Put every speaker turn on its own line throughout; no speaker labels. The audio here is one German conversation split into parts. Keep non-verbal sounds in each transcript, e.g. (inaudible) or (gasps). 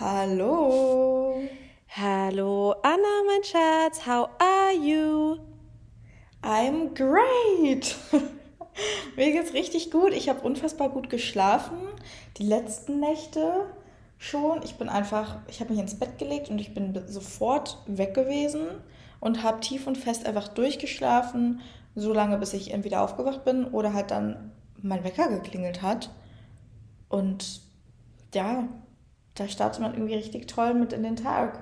Hallo.
Hallo Anna, mein Schatz, how are you?
I'm great. (laughs) Mir geht's richtig gut. Ich habe unfassbar gut geschlafen. Die letzten Nächte schon. Ich bin einfach, ich habe mich ins Bett gelegt und ich bin sofort weg gewesen und habe tief und fest einfach durchgeschlafen, so lange bis ich entweder aufgewacht bin oder halt dann mein Wecker geklingelt hat. Und ja, da startet man irgendwie richtig toll mit in den Tag.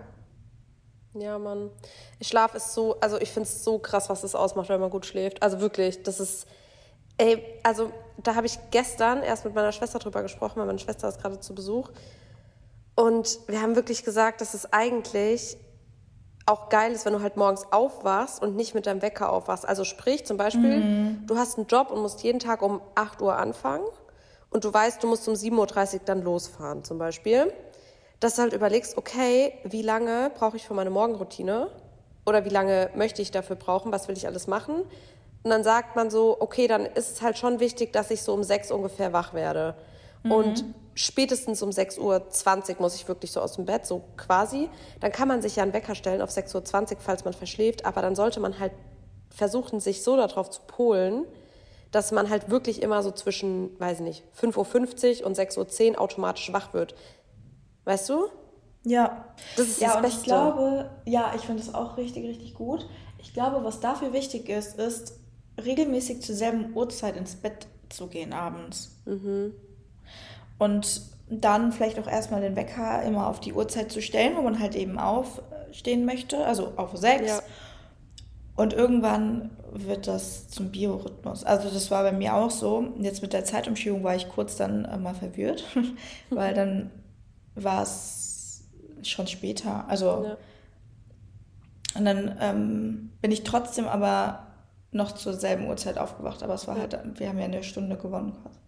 Ja, Mann. Schlaf ist so, also ich finde es so krass, was das ausmacht, wenn man gut schläft. Also wirklich, das ist, ey, also da habe ich gestern erst mit meiner Schwester drüber gesprochen, weil meine Schwester ist gerade zu Besuch. Und wir haben wirklich gesagt, dass es eigentlich auch geil ist, wenn du halt morgens aufwachst und nicht mit deinem Wecker aufwachst. Also sprich zum Beispiel, mhm. du hast einen Job und musst jeden Tag um 8 Uhr anfangen und du weißt, du musst um 7.30 Uhr dann losfahren zum Beispiel. Dass du halt überlegst, okay, wie lange brauche ich für meine Morgenroutine? Oder wie lange möchte ich dafür brauchen? Was will ich alles machen? Und dann sagt man so, okay, dann ist es halt schon wichtig, dass ich so um 6 ungefähr wach werde. Mhm. Und spätestens um 6.20 Uhr muss ich wirklich so aus dem Bett, so quasi. Dann kann man sich ja einen Wecker stellen auf 6.20 Uhr, falls man verschläft, aber dann sollte man halt versuchen, sich so darauf zu polen, dass man halt wirklich immer so zwischen, weiß ich nicht, 5.50 Uhr und 6.10 Uhr automatisch wach wird. Weißt du?
Ja. Das ist ja, das und Beste. ich glaube, ja, ich finde das auch richtig, richtig gut. Ich glaube, was dafür wichtig ist, ist, regelmäßig zur selben Uhrzeit ins Bett zu gehen abends. Mhm. Und dann vielleicht auch erstmal den Wecker immer auf die Uhrzeit zu stellen, wo man halt eben aufstehen möchte, also auf sechs. Ja. Und irgendwann wird das zum Biorhythmus. Also das war bei mir auch so. Jetzt mit der Zeitumschiebung war ich kurz dann äh, mal verwirrt, (laughs) weil dann war es schon später. Also ja. und dann ähm, bin ich trotzdem aber noch zur selben Uhrzeit aufgewacht. Aber es war ja. halt, wir haben ja eine Stunde gewonnen quasi.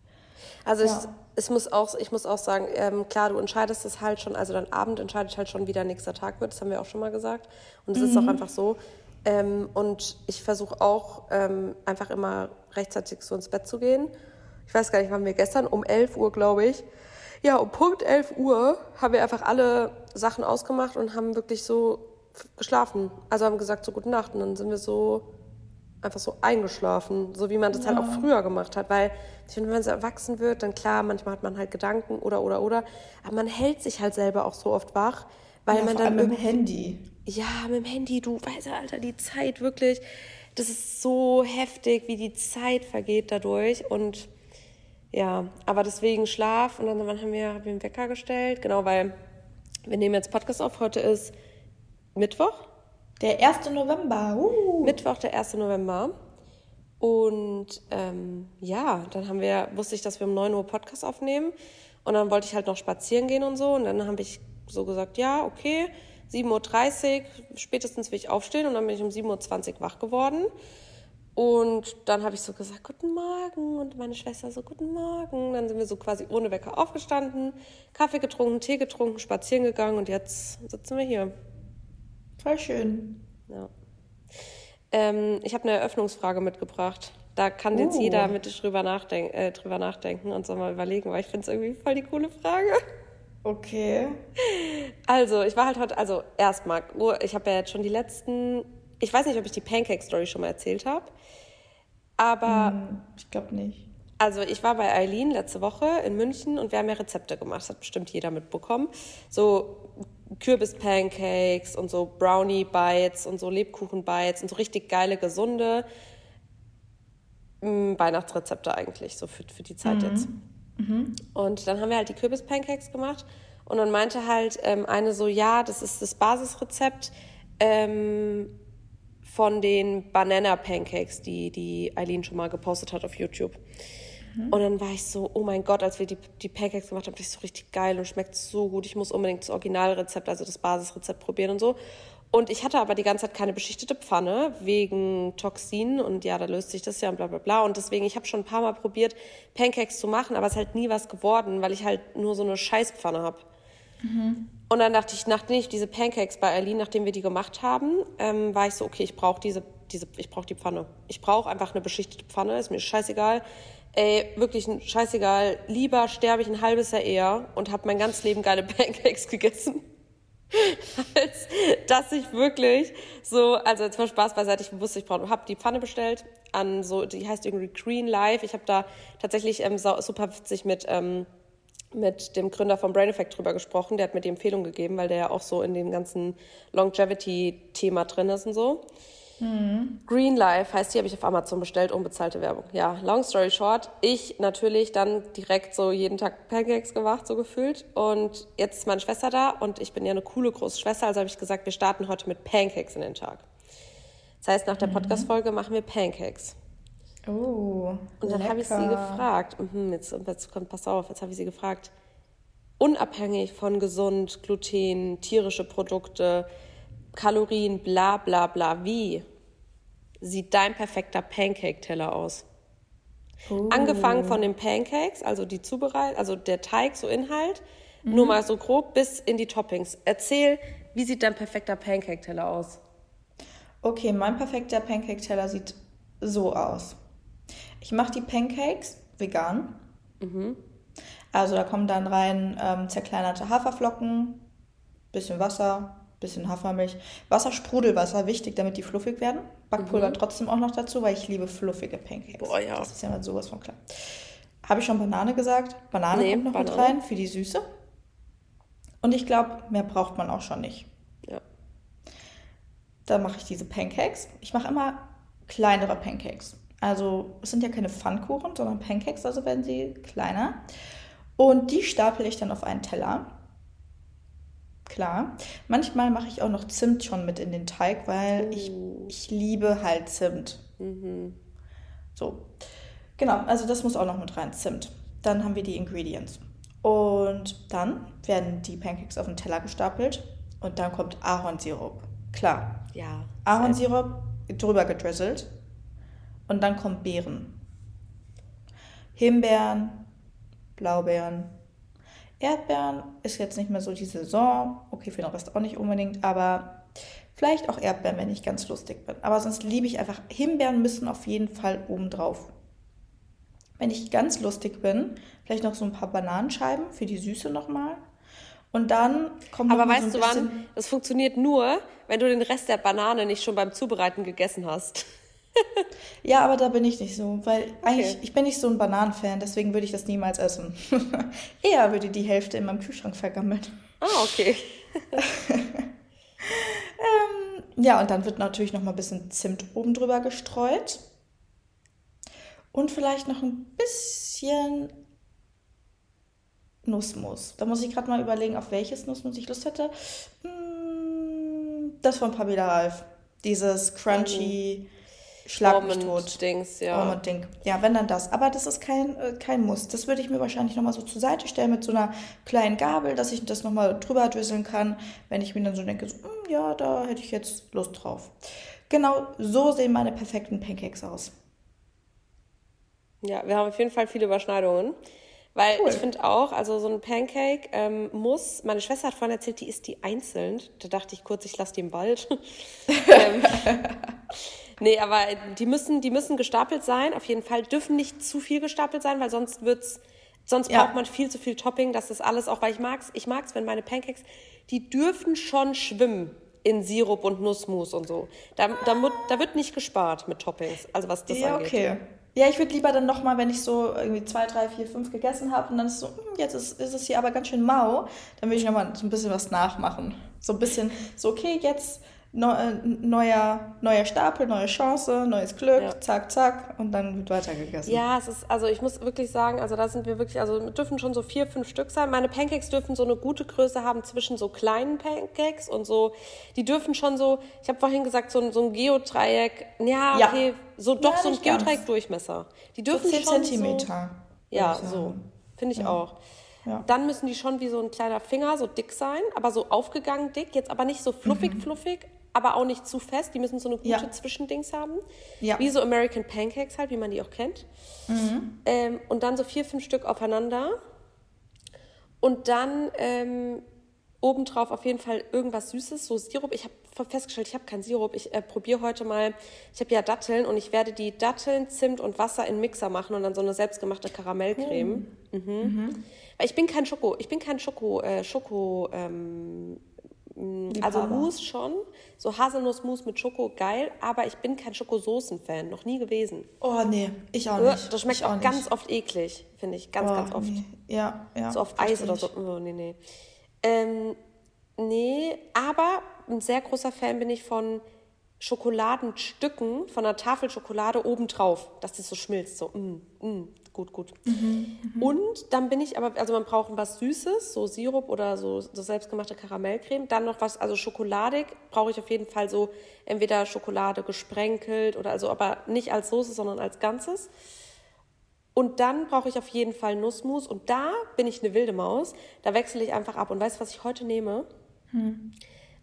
Also ja. ich, es muss auch, ich muss auch sagen, ähm, klar, du entscheidest es halt schon, also dein Abend entscheidet halt schon, wie dein nächster Tag wird, das haben wir auch schon mal gesagt. Und es mhm. ist auch einfach so. Ähm, und ich versuche auch ähm, einfach immer rechtzeitig so ins Bett zu gehen. Ich weiß gar nicht, waren wir gestern um 11 Uhr, glaube ich. Ja, um Punkt 11 Uhr haben wir einfach alle Sachen ausgemacht und haben wirklich so geschlafen. Also haben gesagt, so gute Nacht. Und dann sind wir so einfach so eingeschlafen, so wie man das ja. halt auch früher gemacht hat. Weil ich finde, wenn man so erwachsen wird, dann klar, manchmal hat man halt Gedanken oder oder oder, aber man hält sich halt selber auch so oft wach, weil ja, man dann
mit dem Handy.
Ja, mit dem Handy, du weißt ja, Alter, die Zeit wirklich, das ist so heftig, wie die Zeit vergeht dadurch und ja, aber deswegen Schlaf und dann haben wir, haben wir einen Wecker gestellt, genau, weil wir nehmen jetzt Podcast auf, heute ist Mittwoch.
Der 1. November. Uh.
Mittwoch, der 1. November. Und ähm, ja, dann haben wir, wusste ich, dass wir um 9 Uhr Podcast aufnehmen. Und dann wollte ich halt noch spazieren gehen und so. Und dann habe ich so gesagt, ja, okay, 7.30 Uhr, spätestens will ich aufstehen. Und dann bin ich um 7.20 Uhr wach geworden. Und dann habe ich so gesagt, guten Morgen. Und meine Schwester so, guten Morgen. Dann sind wir so quasi ohne Wecker aufgestanden, Kaffee getrunken, Tee getrunken, spazieren gegangen. Und jetzt sitzen wir hier.
Voll schön.
Ja. Ähm, ich habe eine Eröffnungsfrage mitgebracht. Da kann oh. jetzt jeder mit drüber, nachdenk äh, drüber nachdenken und so mal überlegen, weil ich finde es irgendwie voll die coole Frage.
Okay.
Also, ich war halt heute, also erstmal, ich habe ja jetzt schon die letzten, ich weiß nicht, ob ich die Pancake-Story schon mal erzählt habe, aber. Hm,
ich glaube nicht.
Also ich war bei Eileen letzte Woche in München und wir haben ja Rezepte gemacht, das hat bestimmt jeder mitbekommen. So Kürbis-Pancakes und so Brownie-Bites und so Lebkuchen-Bites und so richtig geile, gesunde mm, Weihnachtsrezepte eigentlich, so für, für die Zeit mhm. jetzt. Mhm. Und dann haben wir halt die Kürbis-Pancakes gemacht und dann meinte halt ähm, eine so, ja, das ist das Basisrezept ähm, von den Banana-Pancakes, die, die Eileen schon mal gepostet hat auf YouTube. Mhm. Und dann war ich so, oh mein Gott, als wir die, die Pancakes gemacht haben, das ist so richtig geil und schmeckt so gut. Ich muss unbedingt das Originalrezept, also das Basisrezept probieren und so. Und ich hatte aber die ganze Zeit keine beschichtete Pfanne wegen Toxinen und ja, da löst sich das ja und bla bla bla. Und deswegen, ich habe schon ein paar Mal probiert, Pancakes zu machen, aber es ist halt nie was geworden, weil ich halt nur so eine Scheißpfanne habe. Mhm. Und dann dachte ich, nachdem ich diese Pancakes bei Eileen, nachdem wir die gemacht haben, ähm, war ich so, okay, ich brauche diese, diese, ich brauche die Pfanne. Ich brauche einfach eine beschichtete Pfanne, ist mir scheißegal ey, wirklich scheißegal, lieber sterbe ich ein halbes Jahr eher und habe mein ganzes Leben geile (laughs) Pancakes gegessen. (laughs) als dass ich wirklich so, also jetzt mal Spaß beiseite, ich wusste, ich brauche, habe die Pfanne bestellt an so, die heißt irgendwie Green Life. Ich habe da tatsächlich ähm, super witzig mit, ähm, mit dem Gründer von Brain Effect drüber gesprochen. Der hat mir die Empfehlung gegeben, weil der ja auch so in dem ganzen Longevity-Thema drin ist und so. Mhm. Green Life heißt, die habe ich auf Amazon bestellt, unbezahlte Werbung. Ja, long story short, ich natürlich dann direkt so jeden Tag Pancakes gemacht, so gefühlt. Und jetzt ist meine Schwester da und ich bin ja eine coole große Schwester, also habe ich gesagt, wir starten heute mit Pancakes in den Tag. Das heißt, nach der mhm. Podcast-Folge machen wir Pancakes. Oh. Und dann habe ich sie gefragt, mhm, jetzt, jetzt kommt, pass auf, jetzt habe ich sie gefragt, unabhängig von gesund, Gluten, tierische Produkte, Kalorien, bla bla bla. Wie sieht dein perfekter Pancake-Teller aus? Oh. Angefangen von den Pancakes, also die Zubereitung, also der Teig, so Inhalt, mhm. nur mal so grob bis in die Toppings. Erzähl, wie sieht dein perfekter Pancake-Teller aus?
Okay, mein perfekter Pancake-Teller sieht so aus. Ich mache die Pancakes vegan. Mhm. Also da kommen dann rein ähm, zerkleinerte Haferflocken, bisschen Wasser, bisschen Hafermilch. Wasser, Sprudelwasser, wichtig, damit die fluffig werden. Backpulver mhm. trotzdem auch noch dazu, weil ich liebe fluffige Pancakes. Boah, ja. Das ist ja mal sowas von klar. Habe ich schon Banane gesagt? Banane nee, kommt noch Banane. mit rein für die Süße. Und ich glaube, mehr braucht man auch schon nicht. Ja. Da mache ich diese Pancakes. Ich mache immer kleinere Pancakes. Also es sind ja keine Pfannkuchen, sondern Pancakes, also werden sie kleiner. Und die stapel ich dann auf einen Teller klar. Manchmal mache ich auch noch Zimt schon mit in den Teig, weil oh. ich, ich liebe halt Zimt. Mhm. So. Genau, also das muss auch noch mit rein, Zimt. Dann haben wir die Ingredients. Und dann werden die Pancakes auf den Teller gestapelt und dann kommt Ahornsirup. Klar. Ja. Ahornsirup drüber gedrizzelt und dann kommen Beeren. Himbeeren, Blaubeeren, Erdbeeren ist jetzt nicht mehr so die Saison. Okay, für den Rest auch nicht unbedingt, aber vielleicht auch Erdbeeren, wenn ich ganz lustig bin. Aber sonst liebe ich einfach, Himbeeren müssen auf jeden Fall oben drauf. Wenn ich ganz lustig bin, vielleicht noch so ein paar Bananenscheiben für die Süße nochmal. Und dann kommt
Aber weißt so du wann? Das funktioniert nur, wenn du den Rest der Banane nicht schon beim Zubereiten gegessen hast
ja, aber da bin ich nicht so, weil eigentlich, okay. ich bin nicht so ein Bananenfan, deswegen würde ich das niemals essen. (laughs) Eher würde die Hälfte in meinem Kühlschrank vergammeln.
Ah, okay. (laughs)
ähm, ja, und dann wird natürlich noch mal ein bisschen Zimt oben drüber gestreut. Und vielleicht noch ein bisschen Nussmus. Da muss ich gerade mal überlegen, auf welches Nussmus ich Lust hätte. Hm, das von Pamela Ralph. Dieses crunchy, Schlag mich tot. Dings, ja. Ding. Ja, wenn dann das. Aber das ist kein, äh, kein Muss. Das würde ich mir wahrscheinlich nochmal so zur Seite stellen mit so einer kleinen Gabel, dass ich das nochmal drüber drisseln kann, wenn ich mir dann so denke, so, hm, ja, da hätte ich jetzt Lust drauf. Genau so sehen meine perfekten Pancakes aus.
Ja, wir haben auf jeden Fall viele Überschneidungen. Weil cool. ich finde auch, also so ein Pancake ähm, muss, meine Schwester hat vorhin erzählt, die isst die einzeln. Da dachte ich kurz, ich lasse die im Wald. (laughs) ähm, Nee, aber die müssen, die müssen gestapelt sein, auf jeden Fall. Dürfen nicht zu viel gestapelt sein, weil sonst wird's, sonst ja. braucht man viel zu viel Topping. Das ist alles auch, weil ich mag's, ich mag's, wenn meine Pancakes, die dürfen schon schwimmen in Sirup und Nussmus und so. Da, da, da wird nicht gespart mit Toppings, also was das
ja,
angeht.
okay. Ja, ich würde lieber dann nochmal, wenn ich so irgendwie zwei, drei, vier, fünf gegessen habe und dann ist so, hm, jetzt ist, ist es hier aber ganz schön mau, dann würde ich nochmal so ein bisschen was nachmachen. So ein bisschen, so okay, jetzt neuer, neuer Stapel, neue Chance, neues Glück, ja. zack, zack, und dann wird weitergegessen.
Ja, es ist, also ich muss wirklich sagen, also da sind wir wirklich, also dürfen schon so vier, fünf Stück sein. Meine Pancakes dürfen so eine gute Größe haben zwischen so kleinen Pancakes und so, die dürfen schon so, ich habe vorhin gesagt, so, so ein Geodreieck, ja, okay, ja. so doch ja, so ein Geodreieck-Durchmesser. Die dürfen so 10 schon Zentimeter. So, ja, so, finde ich auch. Ja. Dann müssen die schon wie so ein kleiner Finger so dick sein, aber so aufgegangen dick, jetzt aber nicht so fluffig, mhm. fluffig, aber auch nicht zu fest. Die müssen so eine gute ja. Zwischendings haben. Ja. Wie so American Pancakes halt, wie man die auch kennt. Mhm. Ähm, und dann so vier, fünf Stück aufeinander. Und dann ähm, obendrauf auf jeden Fall irgendwas Süßes, so Sirup. Ich habe festgestellt, ich habe keinen Sirup. Ich äh, probiere heute mal, ich habe ja Datteln und ich werde die Datteln, Zimt und Wasser in Mixer machen und dann so eine selbstgemachte Karamellcreme. Oh. Mhm. Mhm. Weil ich bin kein Schoko, ich bin kein Schoko, äh, Schoko, ähm, also Mousse schon, so Haselnussmus mit Schoko, geil, aber ich bin kein Schokosoßen-Fan, noch nie gewesen.
Oh nee, ich auch nicht.
Das schmeckt
ich
auch, auch ganz oft eklig, finde ich, ganz, oh, ganz oft.
Nee. Ja, ja.
So auf Eis oder so, oh, nee, nee. Ähm, nee, aber ein sehr großer Fan bin ich von Schokoladenstücken, von einer Tafel Schokolade obendrauf, dass das so schmilzt, so, mm, mm, gut, gut. Mhm, mhm, und dann bin ich aber, also man braucht was Süßes, so Sirup oder so, so selbstgemachte Karamellcreme. Dann noch was, also schokoladig brauche ich auf jeden Fall so entweder Schokolade gesprenkelt oder also aber nicht als Soße, sondern als Ganzes. Und dann brauche ich auf jeden Fall Nussmus und da bin ich eine wilde Maus. Da wechsle ich einfach ab. Und weißt du, was ich heute nehme? Hm.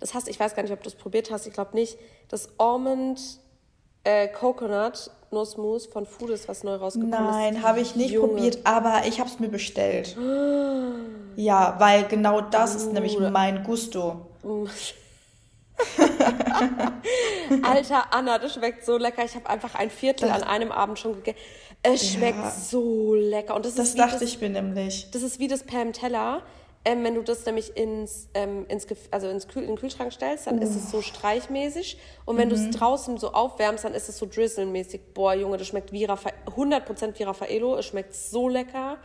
Das hast, ich weiß gar nicht, ob du es probiert hast, ich glaube nicht. Das Almond äh, Coconut Nussmus von Foodist, was neu rausgekommen
Nein, ist. Nein, habe ich nicht Junge. probiert, aber ich habe es mir bestellt. (gasps) ja, weil genau das ist nämlich mein Gusto. (laughs)
Alter Anna, das schmeckt so lecker. Ich habe einfach ein Viertel das, an einem Abend schon gegessen. Es schmeckt ja, so lecker. Und das,
das dachte das, ich mir nämlich.
Das ist wie das Pam Teller. Ähm, wenn du das nämlich ins, ähm, ins, also ins Kühl, in den Kühlschrank stellst, dann oh. ist es so streichmäßig. Und wenn mhm. du es draußen so aufwärmst, dann ist es so drizzle-mäßig. Boah, Junge, das schmeckt wie Raffa 100% wie Raffaello. Es schmeckt so lecker.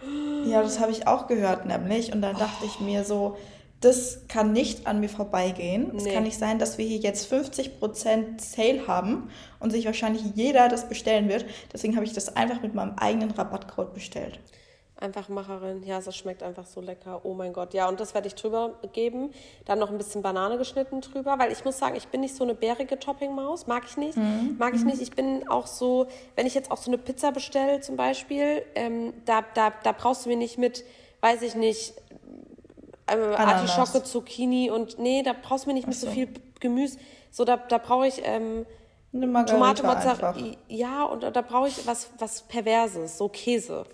Ja, das habe ich auch gehört nämlich. Und dann dachte oh. ich mir so, das kann nicht an mir vorbeigehen. Es kann nicht sein, dass wir hier jetzt 50% Sale haben und sich wahrscheinlich jeder das bestellen wird. Deswegen habe ich das einfach mit meinem eigenen Rabattcode bestellt.
Einfachmacherin, ja, das schmeckt einfach so lecker. Oh mein Gott, ja, und das werde ich drüber geben. Dann noch ein bisschen Banane geschnitten drüber, weil ich muss sagen, ich bin nicht so eine bärige Toppingmaus, mag ich nicht. Mhm. Mag ich mhm. nicht. Ich bin auch so, wenn ich jetzt auch so eine Pizza bestelle zum Beispiel, ähm, da, da, da brauchst du mir nicht mit, weiß ich nicht, äh, Artischocke, Zucchini und nee, da brauchst du mir nicht mit so. so viel Gemüse. So, da, da brauche ich ähm, Tomate, Mozzarella. Ja, und da brauche ich was, was Perverses, so Käse.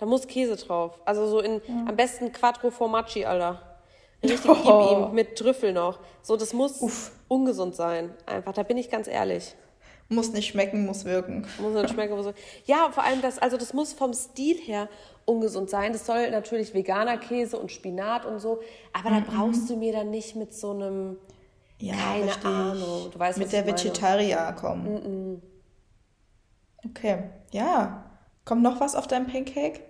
Da muss Käse drauf. Also so in, ja. am besten Quattro Formaggi, Alter. Richtig, (laughs) oh. ihm mit Trüffel noch. So, das muss Uff. ungesund sein. Einfach, da bin ich ganz ehrlich.
Muss nicht schmecken, muss wirken.
Muss nicht schmecken, muss wirken. Ja, vor allem das, also das muss vom Stil her ungesund sein. Das soll natürlich veganer Käse und Spinat und so, aber mhm. da brauchst du mir dann nicht mit so einem, ja, keine Ahnung,
du weißt, mit der Vegetarier kommen. Mhm. Okay, ja. Kommt noch was auf deinem Pancake?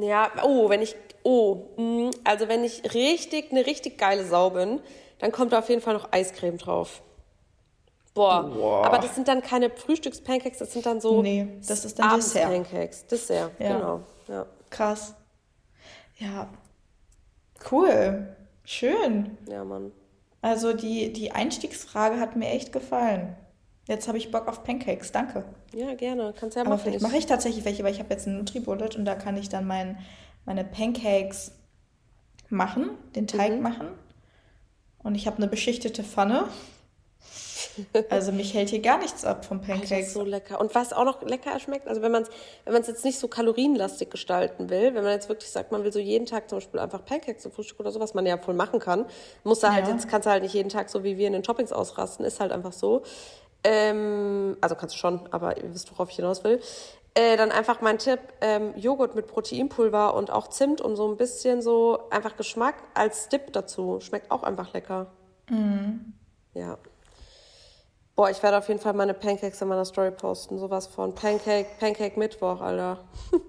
Ja, oh, wenn ich, oh, mm, also wenn ich richtig, eine richtig geile Sau bin, dann kommt da auf jeden Fall noch Eiscreme drauf. Boah. Boah. Aber das sind dann keine Frühstückspancakes, das sind dann so
nee, das ist dann Dessert.
Pancakes. Dessert, ja. genau. Ja.
Krass. Ja. Cool. Schön.
Ja, Mann.
Also die, die Einstiegsfrage hat mir echt gefallen. Jetzt habe ich Bock auf Pancakes, danke.
Ja, gerne, kannst ja
machen. Aber vielleicht mache ich tatsächlich welche, weil ich habe jetzt einen Nutri-Bullet und da kann ich dann mein, meine Pancakes machen, den Teig mhm. machen. Und ich habe eine beschichtete Pfanne. (laughs) Also mich hält hier gar nichts ab vom Pancakes. Das
ist so lecker. Und was auch noch lecker schmeckt, also wenn man es wenn jetzt nicht so kalorienlastig gestalten will, wenn man jetzt wirklich sagt, man will so jeden Tag zum Beispiel einfach Pancakes zum Frühstück oder so, was man ja voll machen kann, muss da halt ja. jetzt kannst du halt nicht jeden Tag so wie wir in den Toppings ausrasten, ist halt einfach so. Ähm, also kannst du schon, aber ihr wisst, worauf ich hinaus will. Äh, dann einfach mein Tipp, ähm, Joghurt mit Proteinpulver und auch Zimt und so ein bisschen so einfach Geschmack als Dip dazu. Schmeckt auch einfach lecker. Mhm. Ja. Boah, ich werde auf jeden Fall meine Pancakes in meiner Story posten. Sowas von Pancake, Pancake Mittwoch, Alter. (laughs)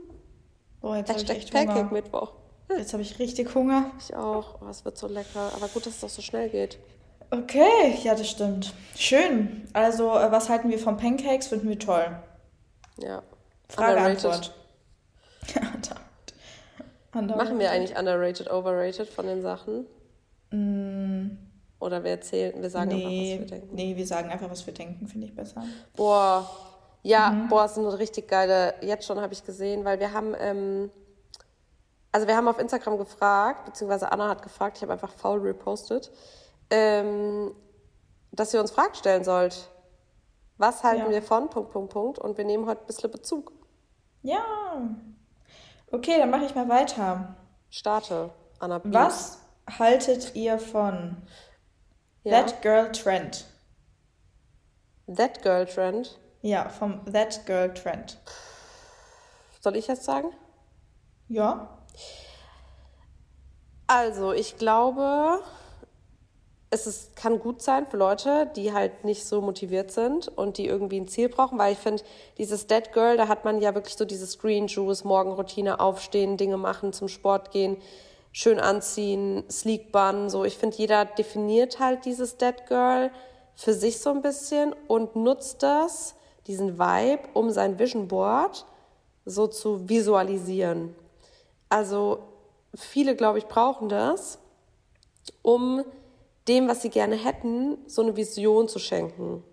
Boah, jetzt habe ich echt Pancake. Mittwoch. Jetzt habe ich richtig Hunger.
Ich auch. Oh, es wird so lecker. Aber gut, dass es doch so schnell geht.
Okay, ja, das stimmt. Schön. Also, äh, was halten wir von Pancakes? Finden wir toll.
Ja.
Frage, Antwort. (laughs)
Machen wir eigentlich underrated, overrated von den Sachen?
Mm.
Oder wir erzählen, wir sagen
nee, einfach, was wir denken? Nee, wir sagen einfach, was wir denken, finde ich besser.
Boah, ja, mhm. boah, ist eine richtig geile, jetzt schon habe ich gesehen, weil wir haben, ähm, also wir haben auf Instagram gefragt, beziehungsweise Anna hat gefragt, ich habe einfach faul repostet, ähm, dass ihr uns Fragen stellen sollt. Was halten ja. wir von? Punkt, Punkt, Punkt. Und wir nehmen heute ein bisschen Bezug.
Ja. Okay, dann mache ich mal weiter.
Starte, Anna.
Was haltet ihr von ja. That Girl Trend?
That Girl Trend?
Ja, vom That Girl Trend.
Soll ich jetzt sagen?
Ja.
Also, ich glaube, es ist, kann gut sein für Leute, die halt nicht so motiviert sind und die irgendwie ein Ziel brauchen, weil ich finde, dieses Dead Girl, da hat man ja wirklich so dieses Green Juice, Morgenroutine, aufstehen, Dinge machen, zum Sport gehen, schön anziehen, sleek bun, so. Ich finde, jeder definiert halt dieses Dead Girl für sich so ein bisschen und nutzt das, diesen Vibe, um sein Vision Board so zu visualisieren. Also, viele, glaube ich, brauchen das, um dem, was sie gerne hätten, so eine Vision zu schenken.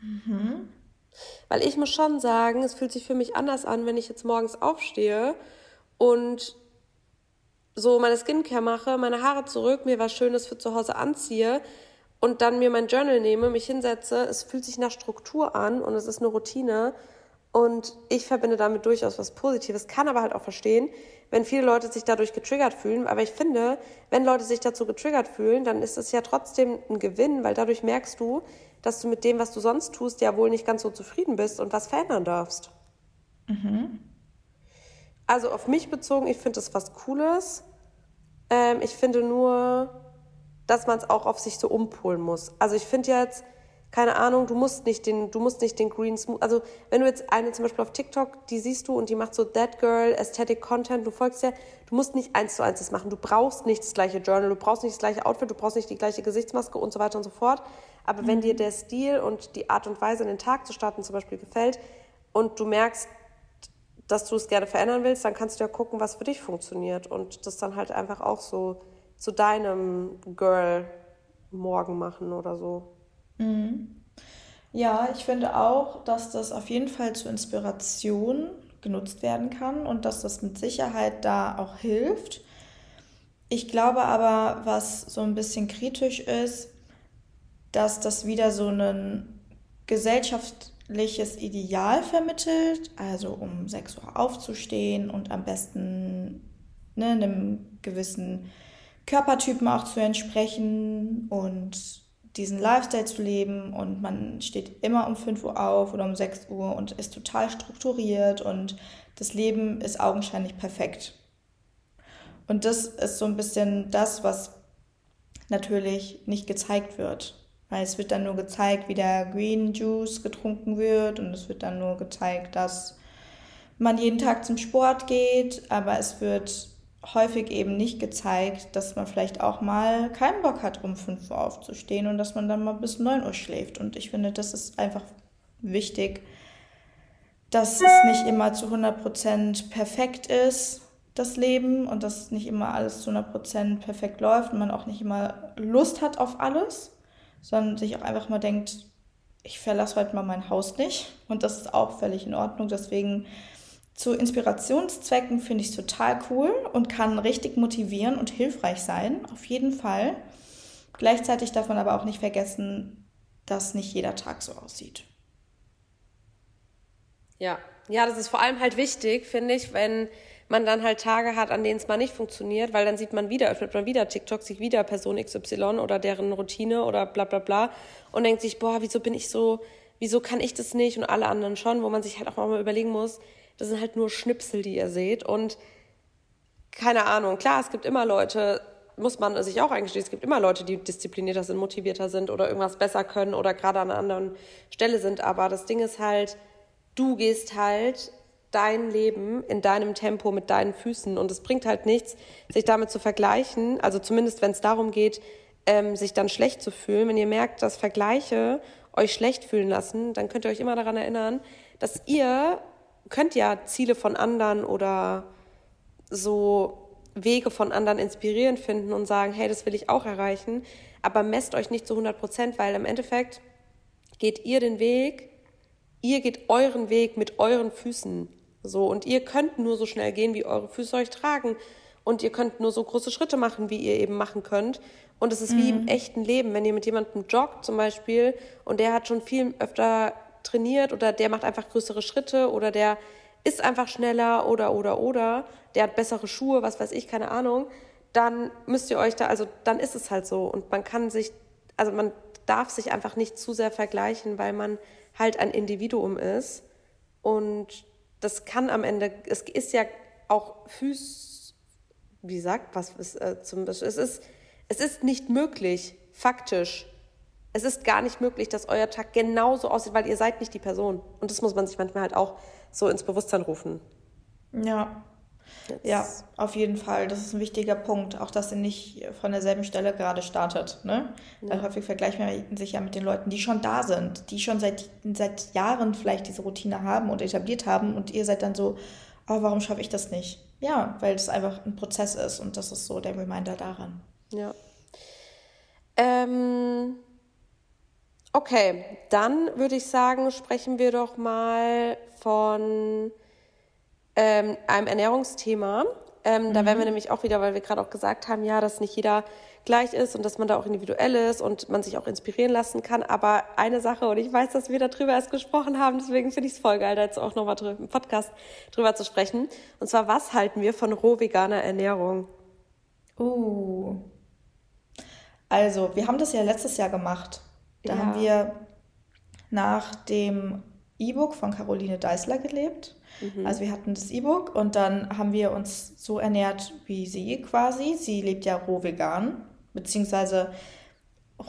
Mhm. Weil ich muss schon sagen, es fühlt sich für mich anders an, wenn ich jetzt morgens aufstehe und so meine Skincare mache, meine Haare zurück, mir was Schönes für zu Hause anziehe und dann mir mein Journal nehme, mich hinsetze. Es fühlt sich nach Struktur an und es ist eine Routine. Und ich verbinde damit durchaus was Positives, kann aber halt auch verstehen, wenn viele Leute sich dadurch getriggert fühlen. Aber ich finde, wenn Leute sich dazu getriggert fühlen, dann ist es ja trotzdem ein Gewinn, weil dadurch merkst du, dass du mit dem, was du sonst tust, ja wohl nicht ganz so zufrieden bist und was verändern darfst. Mhm. Also auf mich bezogen, ich finde das was Cooles. Ähm, ich finde nur, dass man es auch auf sich so umpolen muss. Also ich finde jetzt, keine Ahnung, du musst nicht den, du musst nicht den Green Smooth, also wenn du jetzt eine zum Beispiel auf TikTok, die siehst du und die macht so That Girl, Aesthetic Content, du folgst ja, du musst nicht eins zu eins das machen, du brauchst nicht das gleiche Journal, du brauchst nicht das gleiche Outfit, du brauchst nicht die gleiche Gesichtsmaske und so weiter und so fort, aber mhm. wenn dir der Stil und die Art und Weise in den Tag zu starten zum Beispiel gefällt und du merkst, dass du es gerne verändern willst, dann kannst du ja gucken, was für dich funktioniert und das dann halt einfach auch so zu deinem Girl morgen machen oder so.
Mhm. Ja, ich finde auch, dass das auf jeden Fall zur Inspiration genutzt werden kann und dass das mit Sicherheit da auch hilft. Ich glaube aber, was so ein bisschen kritisch ist, dass das wieder so ein gesellschaftliches Ideal vermittelt, also um 6 Uhr aufzustehen und am besten ne, einem gewissen Körpertypen auch zu entsprechen und diesen Lifestyle zu leben und man steht immer um 5 Uhr auf oder um 6 Uhr und ist total strukturiert und das Leben ist augenscheinlich perfekt. Und das ist so ein bisschen das, was natürlich nicht gezeigt wird. Weil es wird dann nur gezeigt, wie der Green Juice getrunken wird und es wird dann nur gezeigt, dass man jeden Tag zum Sport geht, aber es wird häufig eben nicht gezeigt, dass man vielleicht auch mal keinen Bock hat, um 5 Uhr aufzustehen und dass man dann mal bis 9 Uhr schläft. Und ich finde, das ist einfach wichtig, dass es nicht immer zu 100% perfekt ist, das Leben, und dass nicht immer alles zu 100% perfekt läuft und man auch nicht immer Lust hat auf alles, sondern sich auch einfach mal denkt, ich verlasse heute mal mein Haus nicht. Und das ist auch völlig in Ordnung. Deswegen zu Inspirationszwecken finde ich es total cool und kann richtig motivieren und hilfreich sein, auf jeden Fall. Gleichzeitig darf man aber auch nicht vergessen, dass nicht jeder Tag so aussieht.
Ja, ja, das ist vor allem halt wichtig, finde ich, wenn man dann halt Tage hat, an denen es mal nicht funktioniert, weil dann sieht man wieder, öffnet man wieder TikTok, sieht wieder Person XY oder deren Routine oder bla bla bla und denkt sich, boah, wieso bin ich so, wieso kann ich das nicht und alle anderen schon, wo man sich halt auch mal überlegen muss, das sind halt nur Schnipsel, die ihr seht. Und keine Ahnung, klar, es gibt immer Leute, muss man sich auch eingestehen, es gibt immer Leute, die disziplinierter sind, motivierter sind oder irgendwas besser können oder gerade an einer anderen Stelle sind. Aber das Ding ist halt, du gehst halt dein Leben in deinem Tempo mit deinen Füßen und es bringt halt nichts, sich damit zu vergleichen. Also zumindest, wenn es darum geht, ähm, sich dann schlecht zu fühlen. Wenn ihr merkt, dass Vergleiche euch schlecht fühlen lassen, dann könnt ihr euch immer daran erinnern, dass ihr könnt ja Ziele von anderen oder so Wege von anderen inspirierend finden und sagen, hey, das will ich auch erreichen, aber messt euch nicht zu 100 Prozent, weil im Endeffekt geht ihr den Weg, ihr geht euren Weg mit euren Füßen. So, und ihr könnt nur so schnell gehen, wie eure Füße euch tragen. Und ihr könnt nur so große Schritte machen, wie ihr eben machen könnt. Und es ist mhm. wie im mhm. echten Leben, wenn ihr mit jemandem joggt zum Beispiel und der hat schon viel öfter trainiert oder der macht einfach größere Schritte oder der ist einfach schneller oder oder oder der hat bessere Schuhe, was weiß ich, keine Ahnung, dann müsst ihr euch da, also dann ist es halt so. Und man kann sich, also man darf sich einfach nicht zu sehr vergleichen, weil man halt ein Individuum ist. Und das kann am Ende, es ist ja auch Füß, wie sagt, was ist äh, zum Beispiel, es ist, es ist nicht möglich, faktisch. Es ist gar nicht möglich, dass euer Tag genauso aussieht, weil ihr seid nicht die Person. Und das muss man sich manchmal halt auch so ins Bewusstsein rufen.
Ja. Jetzt. Ja, auf jeden Fall. Das ist ein wichtiger Punkt. Auch, dass ihr nicht von derselben Stelle gerade startet. Ne? Ja. Weil häufig vergleicht man sich ja mit den Leuten, die schon da sind, die schon seit, seit Jahren vielleicht diese Routine haben und etabliert haben. Und ihr seid dann so, oh, warum schaffe ich das nicht? Ja, weil es einfach ein Prozess ist und das ist so der Reminder daran.
Ja. Ähm, okay, dann würde ich sagen, sprechen wir doch mal von ähm, einem Ernährungsthema. Ähm, mhm. Da werden wir nämlich auch wieder, weil wir gerade auch gesagt haben, ja, dass nicht jeder gleich ist und dass man da auch individuell ist und man sich auch inspirieren lassen kann. Aber eine Sache, und ich weiß, dass wir darüber erst gesprochen haben, deswegen finde ich es voll geil, da jetzt auch nochmal im Podcast drüber zu sprechen. Und zwar, was halten wir von roh-veganer Ernährung?
Uh. Also, wir haben das ja letztes Jahr gemacht. Da ja. haben wir nach dem E-Book von Caroline Deißler gelebt. Mhm. Also wir hatten das E-Book und dann haben wir uns so ernährt wie sie quasi. Sie lebt ja roh vegan, beziehungsweise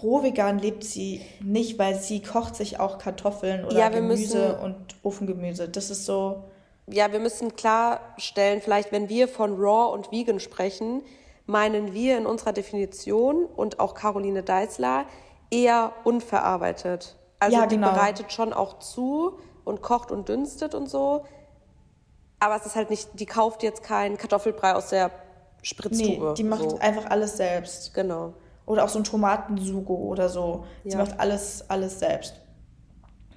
roh vegan lebt sie nicht, weil sie kocht sich auch Kartoffeln oder ja, Gemüse müssen, und Ofengemüse. Das ist so.
Ja, wir müssen klarstellen, vielleicht wenn wir von raw und vegan sprechen, meinen wir in unserer Definition und auch Caroline Deißler eher unverarbeitet. Also ja, genau. die bereitet schon auch zu und kocht und dünstet und so. Aber es ist halt nicht, die kauft jetzt keinen Kartoffelbrei aus der Spritztube.
Nee, die macht so. einfach alles selbst.
Genau.
Oder auch so ein Tomatensugo oder so. Ja. Sie macht alles, alles selbst.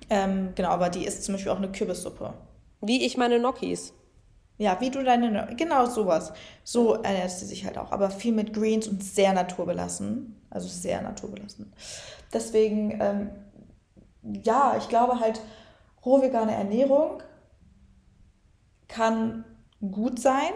Ähm, genau, aber die isst zum Beispiel auch eine Kürbissuppe.
Wie ich meine Gnocchis.
Ja, wie du deine, genau sowas. So ernährt sie sich halt auch, aber viel mit Greens und sehr naturbelassen. Also sehr naturbelassen. Deswegen, ähm, ja, ich glaube halt, rohvegane Ernährung kann gut sein,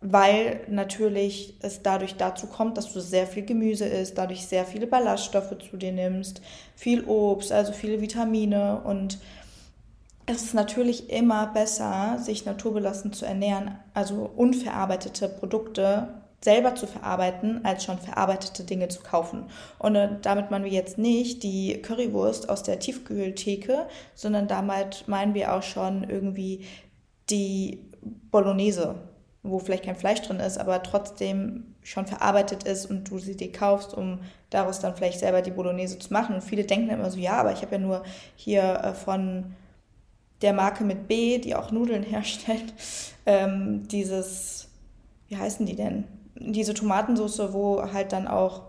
weil natürlich es dadurch dazu kommt, dass du sehr viel Gemüse isst, dadurch sehr viele Ballaststoffe zu dir nimmst, viel Obst, also viele Vitamine und es ist natürlich immer besser, sich naturbelassen zu ernähren, also unverarbeitete Produkte selber zu verarbeiten, als schon verarbeitete Dinge zu kaufen. Und äh, damit meinen wir jetzt nicht die Currywurst aus der Tiefkühltheke, sondern damit meinen wir auch schon irgendwie die Bolognese, wo vielleicht kein Fleisch drin ist, aber trotzdem schon verarbeitet ist und du sie dir kaufst, um daraus dann vielleicht selber die Bolognese zu machen. Und viele denken immer so, ja, aber ich habe ja nur hier äh, von der Marke mit B, die auch Nudeln (laughs) herstellt, ähm, dieses, wie heißen die denn? Diese Tomatensauce, wo halt dann auch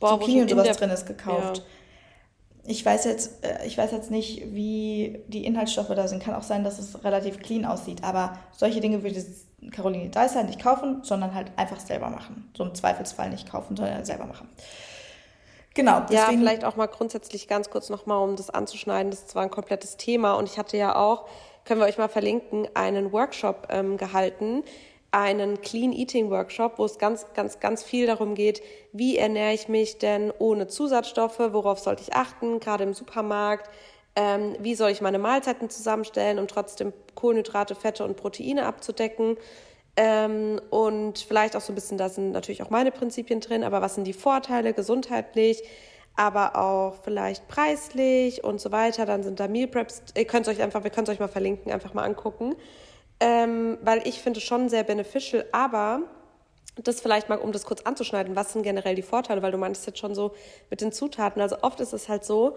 Boah, Zucchini und sowas drin ist, gekauft. Ja. Ich weiß jetzt, äh, ich weiß jetzt nicht, wie die Inhaltsstoffe da sind. Kann auch sein, dass es relativ clean aussieht. Aber solche Dinge würde Caroline Deißer nicht kaufen, sondern halt einfach selber machen. So im Zweifelsfall nicht kaufen, sondern selber machen.
Genau. Deswegen. Ja, vielleicht auch mal grundsätzlich ganz kurz nochmal, um das anzuschneiden. Das ist zwar ein komplettes Thema und ich hatte ja auch, können wir euch mal verlinken, einen Workshop ähm, gehalten, einen Clean Eating Workshop, wo es ganz, ganz, ganz viel darum geht, wie ernähre ich mich denn ohne Zusatzstoffe, worauf sollte ich achten, gerade im Supermarkt, ähm, wie soll ich meine Mahlzeiten zusammenstellen, um trotzdem Kohlenhydrate, Fette und Proteine abzudecken. Ähm, und vielleicht auch so ein bisschen, da sind natürlich auch meine Prinzipien drin, aber was sind die Vorteile gesundheitlich, aber auch vielleicht preislich und so weiter. Dann sind da Meal Preps, ihr könnt euch einfach, wir können es euch mal verlinken, einfach mal angucken ähm, weil ich finde es schon sehr beneficial, aber das vielleicht mal, um das kurz anzuschneiden, was sind generell die Vorteile, weil du meinst jetzt schon so mit den Zutaten. Also oft ist es halt so,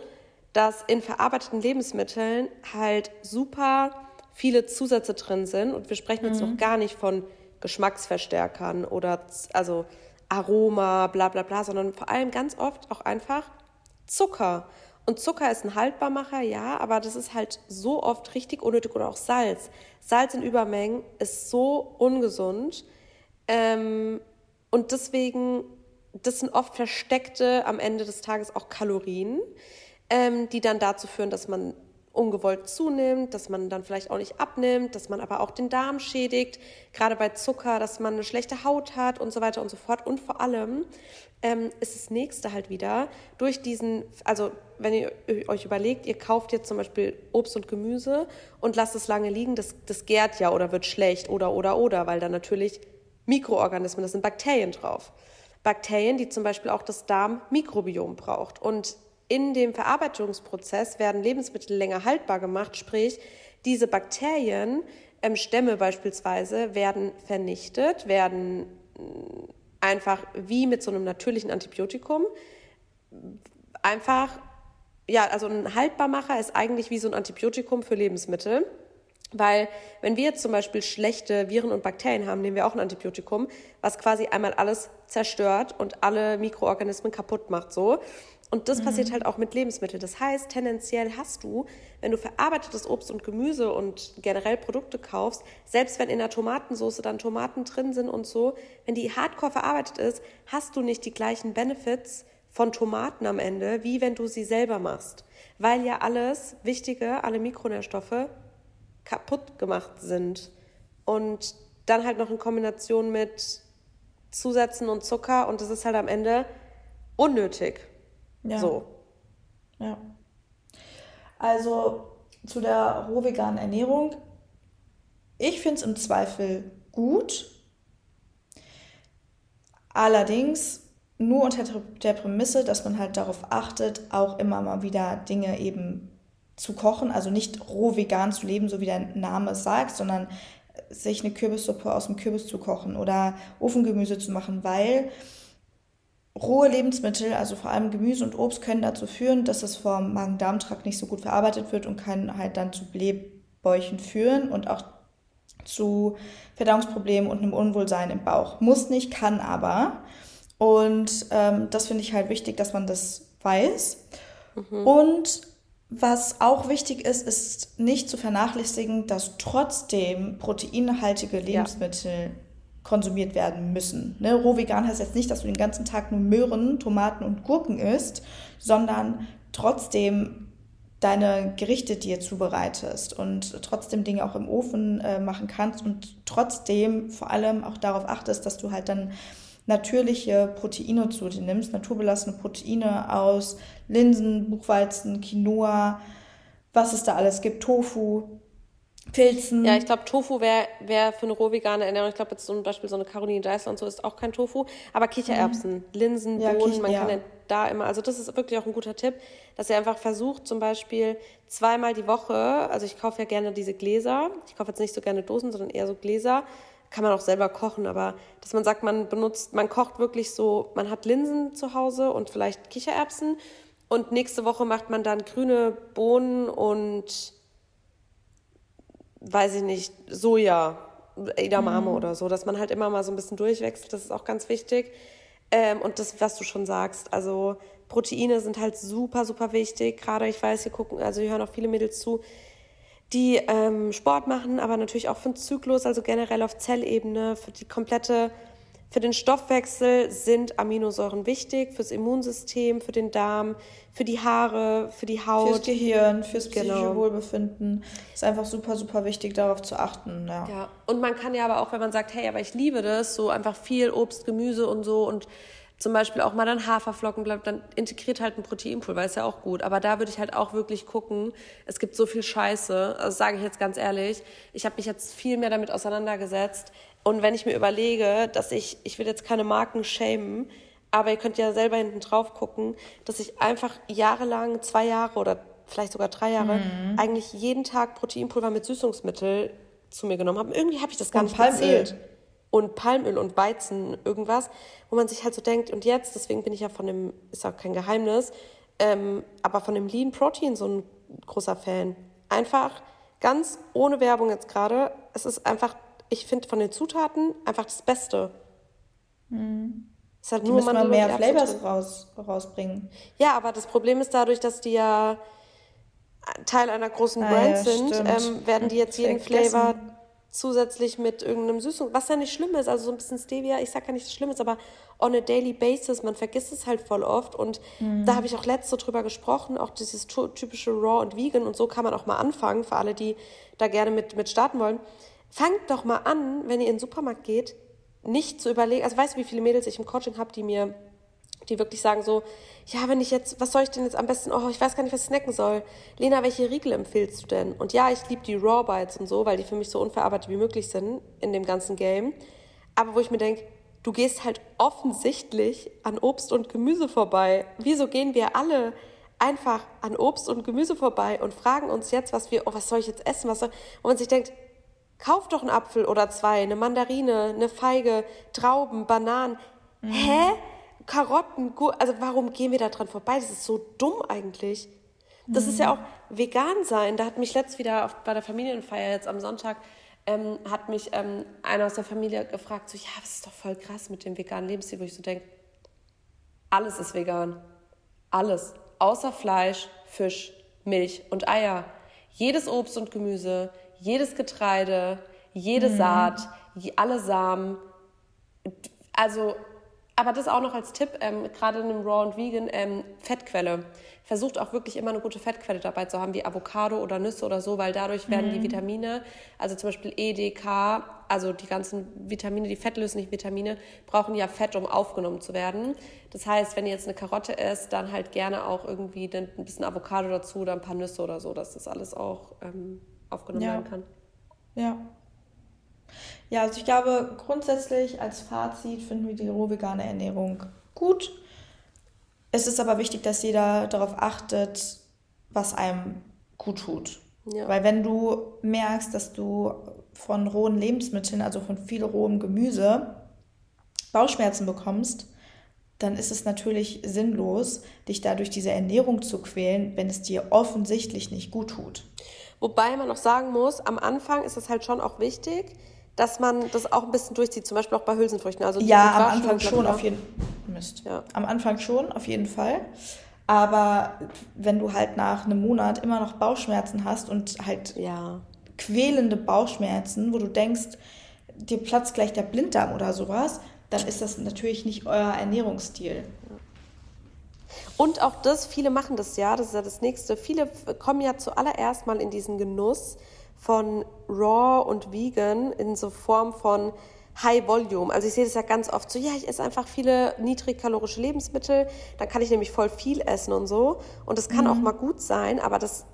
dass in verarbeiteten Lebensmitteln halt super viele Zusätze drin sind und wir sprechen jetzt mhm. noch gar nicht von Geschmacksverstärkern oder also Aroma, bla bla bla, sondern vor allem ganz oft auch einfach Zucker. Und Zucker ist ein Haltbarmacher, ja, aber das ist halt so oft richtig unnötig oder auch Salz. Salz in Übermengen ist so ungesund. Ähm, und deswegen, das sind oft versteckte am Ende des Tages auch Kalorien, ähm, die dann dazu führen, dass man ungewollt zunimmt, dass man dann vielleicht auch nicht abnimmt, dass man aber auch den Darm schädigt, gerade bei Zucker, dass man eine schlechte Haut hat und so weiter und so fort. Und vor allem ähm, ist das nächste halt wieder durch diesen, also wenn ihr euch überlegt, ihr kauft jetzt zum Beispiel Obst und Gemüse und lasst es lange liegen, das, das gärt ja oder wird schlecht oder oder oder, weil da natürlich Mikroorganismen, das sind Bakterien drauf. Bakterien, die zum Beispiel auch das Darmmikrobiom braucht. Und in dem Verarbeitungsprozess werden Lebensmittel länger haltbar gemacht, sprich diese Bakterien, ähm, Stämme beispielsweise, werden vernichtet, werden mm, einfach wie mit so einem natürlichen Antibiotikum einfach, ja, also ein Haltbarmacher ist eigentlich wie so ein Antibiotikum für Lebensmittel. Weil wenn wir jetzt zum Beispiel schlechte Viren und Bakterien haben, nehmen wir auch ein Antibiotikum, was quasi einmal alles zerstört und alle Mikroorganismen kaputt macht so. Und das mhm. passiert halt auch mit Lebensmitteln. Das heißt, tendenziell hast du, wenn du verarbeitetes Obst und Gemüse und generell Produkte kaufst, selbst wenn in der Tomatensauce dann Tomaten drin sind und so, wenn die hardcore verarbeitet ist, hast du nicht die gleichen Benefits von Tomaten am Ende, wie wenn du sie selber machst. Weil ja alles Wichtige, alle Mikronährstoffe kaputt gemacht sind. Und dann halt noch in Kombination mit Zusätzen und Zucker und das ist halt am Ende unnötig. Ja. So.
Ja. Also zu der rohveganen Ernährung. Ich finde es im Zweifel gut. Allerdings nur unter der Prämisse, dass man halt darauf achtet, auch immer mal wieder Dinge eben zu kochen, also nicht roh vegan zu leben, so wie der Name es sagt, sondern sich eine Kürbissuppe aus dem Kürbis zu kochen oder Ofengemüse zu machen, weil rohe Lebensmittel, also vor allem Gemüse und Obst, können dazu führen, dass es vom Magen-Darm-Trakt nicht so gut verarbeitet wird und kann halt dann zu Blähbäuchen führen und auch zu Verdauungsproblemen und einem Unwohlsein im Bauch. Muss nicht, kann aber. Und ähm, das finde ich halt wichtig, dass man das weiß. Mhm. Und was auch wichtig ist, ist nicht zu vernachlässigen, dass trotzdem proteinhaltige Lebensmittel ja. Konsumiert werden müssen. Ne? Rohvegan heißt jetzt nicht, dass du den ganzen Tag nur Möhren, Tomaten und Gurken isst, sondern trotzdem deine Gerichte dir zubereitest und trotzdem Dinge auch im Ofen äh, machen kannst und trotzdem vor allem auch darauf achtest, dass du halt dann natürliche Proteine zu dir nimmst, naturbelassene Proteine aus Linsen, Buchweizen, Quinoa, was es da alles gibt, Tofu, Pilzen.
Ja, ich glaube, Tofu wäre wär für eine roh vegane Ernährung. Ich glaube, jetzt zum Beispiel so eine Caroline Deißler und so ist auch kein Tofu. Aber Kichererbsen, mhm. Linsen, ja, Bohnen, Kich man kann ja da immer, also das ist wirklich auch ein guter Tipp, dass ihr einfach versucht, zum Beispiel zweimal die Woche, also ich kaufe ja gerne diese Gläser. Ich kaufe jetzt nicht so gerne Dosen, sondern eher so Gläser kann man auch selber kochen, aber dass man sagt, man benutzt, man kocht wirklich so, man hat Linsen zu Hause und vielleicht Kichererbsen und nächste Woche macht man dann grüne Bohnen und weiß ich nicht, Soja, Edamame mhm. oder so, dass man halt immer mal so ein bisschen durchwechselt, das ist auch ganz wichtig. Ähm, und das, was du schon sagst, also Proteine sind halt super, super wichtig. Gerade ich weiß, hier gucken, also hier hören auch viele Mädels zu, die ähm, Sport machen, aber natürlich auch für den Zyklus, also generell auf Zellebene, für die komplette, für den Stoffwechsel sind Aminosäuren wichtig, fürs Immunsystem, für den Darm, für die Haare, für die Haut.
Fürs Gehirn, fürs psychische genau. Wohlbefinden. Ist einfach super, super wichtig, darauf zu achten. Ja.
ja, und man kann ja aber auch, wenn man sagt, hey, aber ich liebe das, so einfach viel Obst, Gemüse und so und zum Beispiel auch mal dann Haferflocken bleibt, dann integriert halt ein Proteinpulver, ist ja auch gut. Aber da würde ich halt auch wirklich gucken, es gibt so viel Scheiße, also sage ich jetzt ganz ehrlich, ich habe mich jetzt viel mehr damit auseinandergesetzt. Und wenn ich mir überlege, dass ich, ich will jetzt keine Marken schämen, aber ihr könnt ja selber hinten drauf gucken, dass ich einfach jahrelang, zwei Jahre oder vielleicht sogar drei Jahre, mhm. eigentlich jeden Tag Proteinpulver mit Süßungsmittel zu mir genommen habe. Irgendwie habe ich das gar Und nicht Palmöl. erzählt und Palmöl und Weizen irgendwas, wo man sich halt so denkt, und jetzt, deswegen bin ich ja von dem, ist auch kein Geheimnis, ähm, aber von dem Lean Protein so ein großer Fan. Einfach ganz ohne Werbung jetzt gerade, es ist einfach, ich finde von den Zutaten einfach das Beste.
Mhm. Es halt die nur müssen mehr Flavors raus, rausbringen.
Ja, aber das Problem ist dadurch, dass die ja Teil einer großen ah, Brand ja, sind, ähm, werden die jetzt jeden Flavor zusätzlich mit irgendeinem Süßung, was ja nicht schlimm ist, also so ein bisschen Stevia, ich sag ja nicht, dass es schlimm ist, aber on a daily basis, man vergisst es halt voll oft und mhm. da habe ich auch letzte drüber gesprochen, auch dieses typische Raw und Vegan und so kann man auch mal anfangen, für alle, die da gerne mit, mit starten wollen. Fangt doch mal an, wenn ihr in den Supermarkt geht, nicht zu überlegen, also weißt du, wie viele Mädels ich im Coaching habe, die mir die wirklich sagen so, ja, wenn ich jetzt, was soll ich denn jetzt am besten, oh, ich weiß gar nicht, was ich snacken soll. Lena, welche Riegel empfiehlst du denn? Und ja, ich liebe die Raw Bites und so, weil die für mich so unverarbeitet wie möglich sind in dem ganzen Game. Aber wo ich mir denke, du gehst halt offensichtlich an Obst und Gemüse vorbei. Wieso gehen wir alle einfach an Obst und Gemüse vorbei und fragen uns jetzt, was wir, oh, was soll ich jetzt essen? Was soll, und man sich denkt, kauf doch einen Apfel oder zwei, eine Mandarine, eine Feige, Trauben, Bananen. Mhm. Hä? Karotten, also warum gehen wir da dran vorbei? Das ist so dumm eigentlich. Das mhm. ist ja mhm. auch vegan sein. Da hat mich letzt wieder auf, bei der Familienfeier jetzt am Sonntag ähm, hat mich ähm, einer aus der Familie gefragt, so ja, das ist doch voll krass mit dem veganen Lebensstil, wo ich so denke, alles ist vegan, alles, außer Fleisch, Fisch, Milch und Eier. Jedes Obst und Gemüse, jedes Getreide, jede mhm. Saat, alle Samen. Also aber das auch noch als Tipp, ähm, gerade in einem Raw und Vegan, ähm, Fettquelle. Versucht auch wirklich immer eine gute Fettquelle dabei zu haben, wie Avocado oder Nüsse oder so, weil dadurch werden mhm. die Vitamine, also zum Beispiel E, D, K, also die ganzen Vitamine, die fettlöslichen Vitamine, brauchen ja Fett, um aufgenommen zu werden. Das heißt, wenn ihr jetzt eine Karotte esst, dann halt gerne auch irgendwie ein bisschen Avocado dazu oder ein paar Nüsse oder so, dass das alles auch ähm, aufgenommen ja. werden kann.
Ja, ja, also ich glaube, grundsätzlich als Fazit finden wir die rohvegane Ernährung gut. Es ist aber wichtig, dass jeder darauf achtet, was einem gut tut. Ja. Weil wenn du merkst, dass du von rohen Lebensmitteln, also von viel rohem Gemüse, Bauchschmerzen bekommst, dann ist es natürlich sinnlos, dich dadurch diese Ernährung zu quälen, wenn es dir offensichtlich nicht gut tut.
Wobei man noch sagen muss, am Anfang ist es halt schon auch wichtig, dass man das auch ein bisschen durchzieht, zum Beispiel auch bei Hülsenfrüchten. Also ja, am
Anfang schon auf jeden Mist. Ja. Am Anfang schon, auf jeden Fall. Aber wenn du halt nach einem Monat immer noch Bauchschmerzen hast und halt ja. quälende Bauchschmerzen, wo du denkst, dir platzt gleich der Blinddarm oder sowas, dann ist das natürlich nicht euer Ernährungsstil.
Und auch das, viele machen das ja, das ist ja das nächste. Viele kommen ja zuallererst mal in diesen Genuss, von Raw und Vegan in so Form von High Volume. Also ich sehe das ja ganz oft so, ja, ich esse einfach viele niedrigkalorische Lebensmittel, dann kann ich nämlich voll viel essen und so. Und das kann mhm. auch mal gut sein, aber das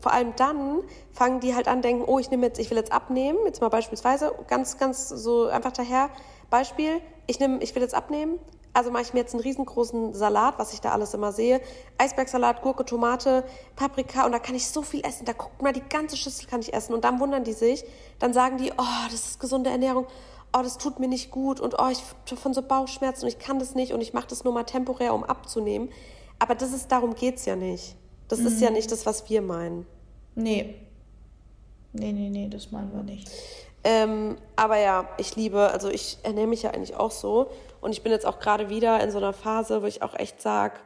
vor allem dann fangen die halt an, denken, oh, ich nehme jetzt, ich will jetzt abnehmen, jetzt mal beispielsweise, ganz, ganz so einfach daher, Beispiel, ich nehme, ich will jetzt abnehmen, also mache ich mir jetzt einen riesengroßen Salat, was ich da alles immer sehe. Eisbergsalat, Gurke, Tomate, Paprika und da kann ich so viel essen. Da guckt mal, die ganze Schüssel kann ich essen. Und dann wundern die sich, dann sagen die, oh, das ist gesunde Ernährung. Oh, das tut mir nicht gut und oh, ich von so Bauchschmerzen und ich kann das nicht und ich mache das nur mal temporär, um abzunehmen. Aber das ist, darum geht's ja nicht. Das mhm. ist ja mhm. nicht das, was wir meinen.
Nee. Nee, nee, nee, das meinen wir nicht.
Ähm, aber ja, ich liebe, also ich ernähre mich ja eigentlich auch so. Und ich bin jetzt auch gerade wieder in so einer Phase, wo ich auch echt sage,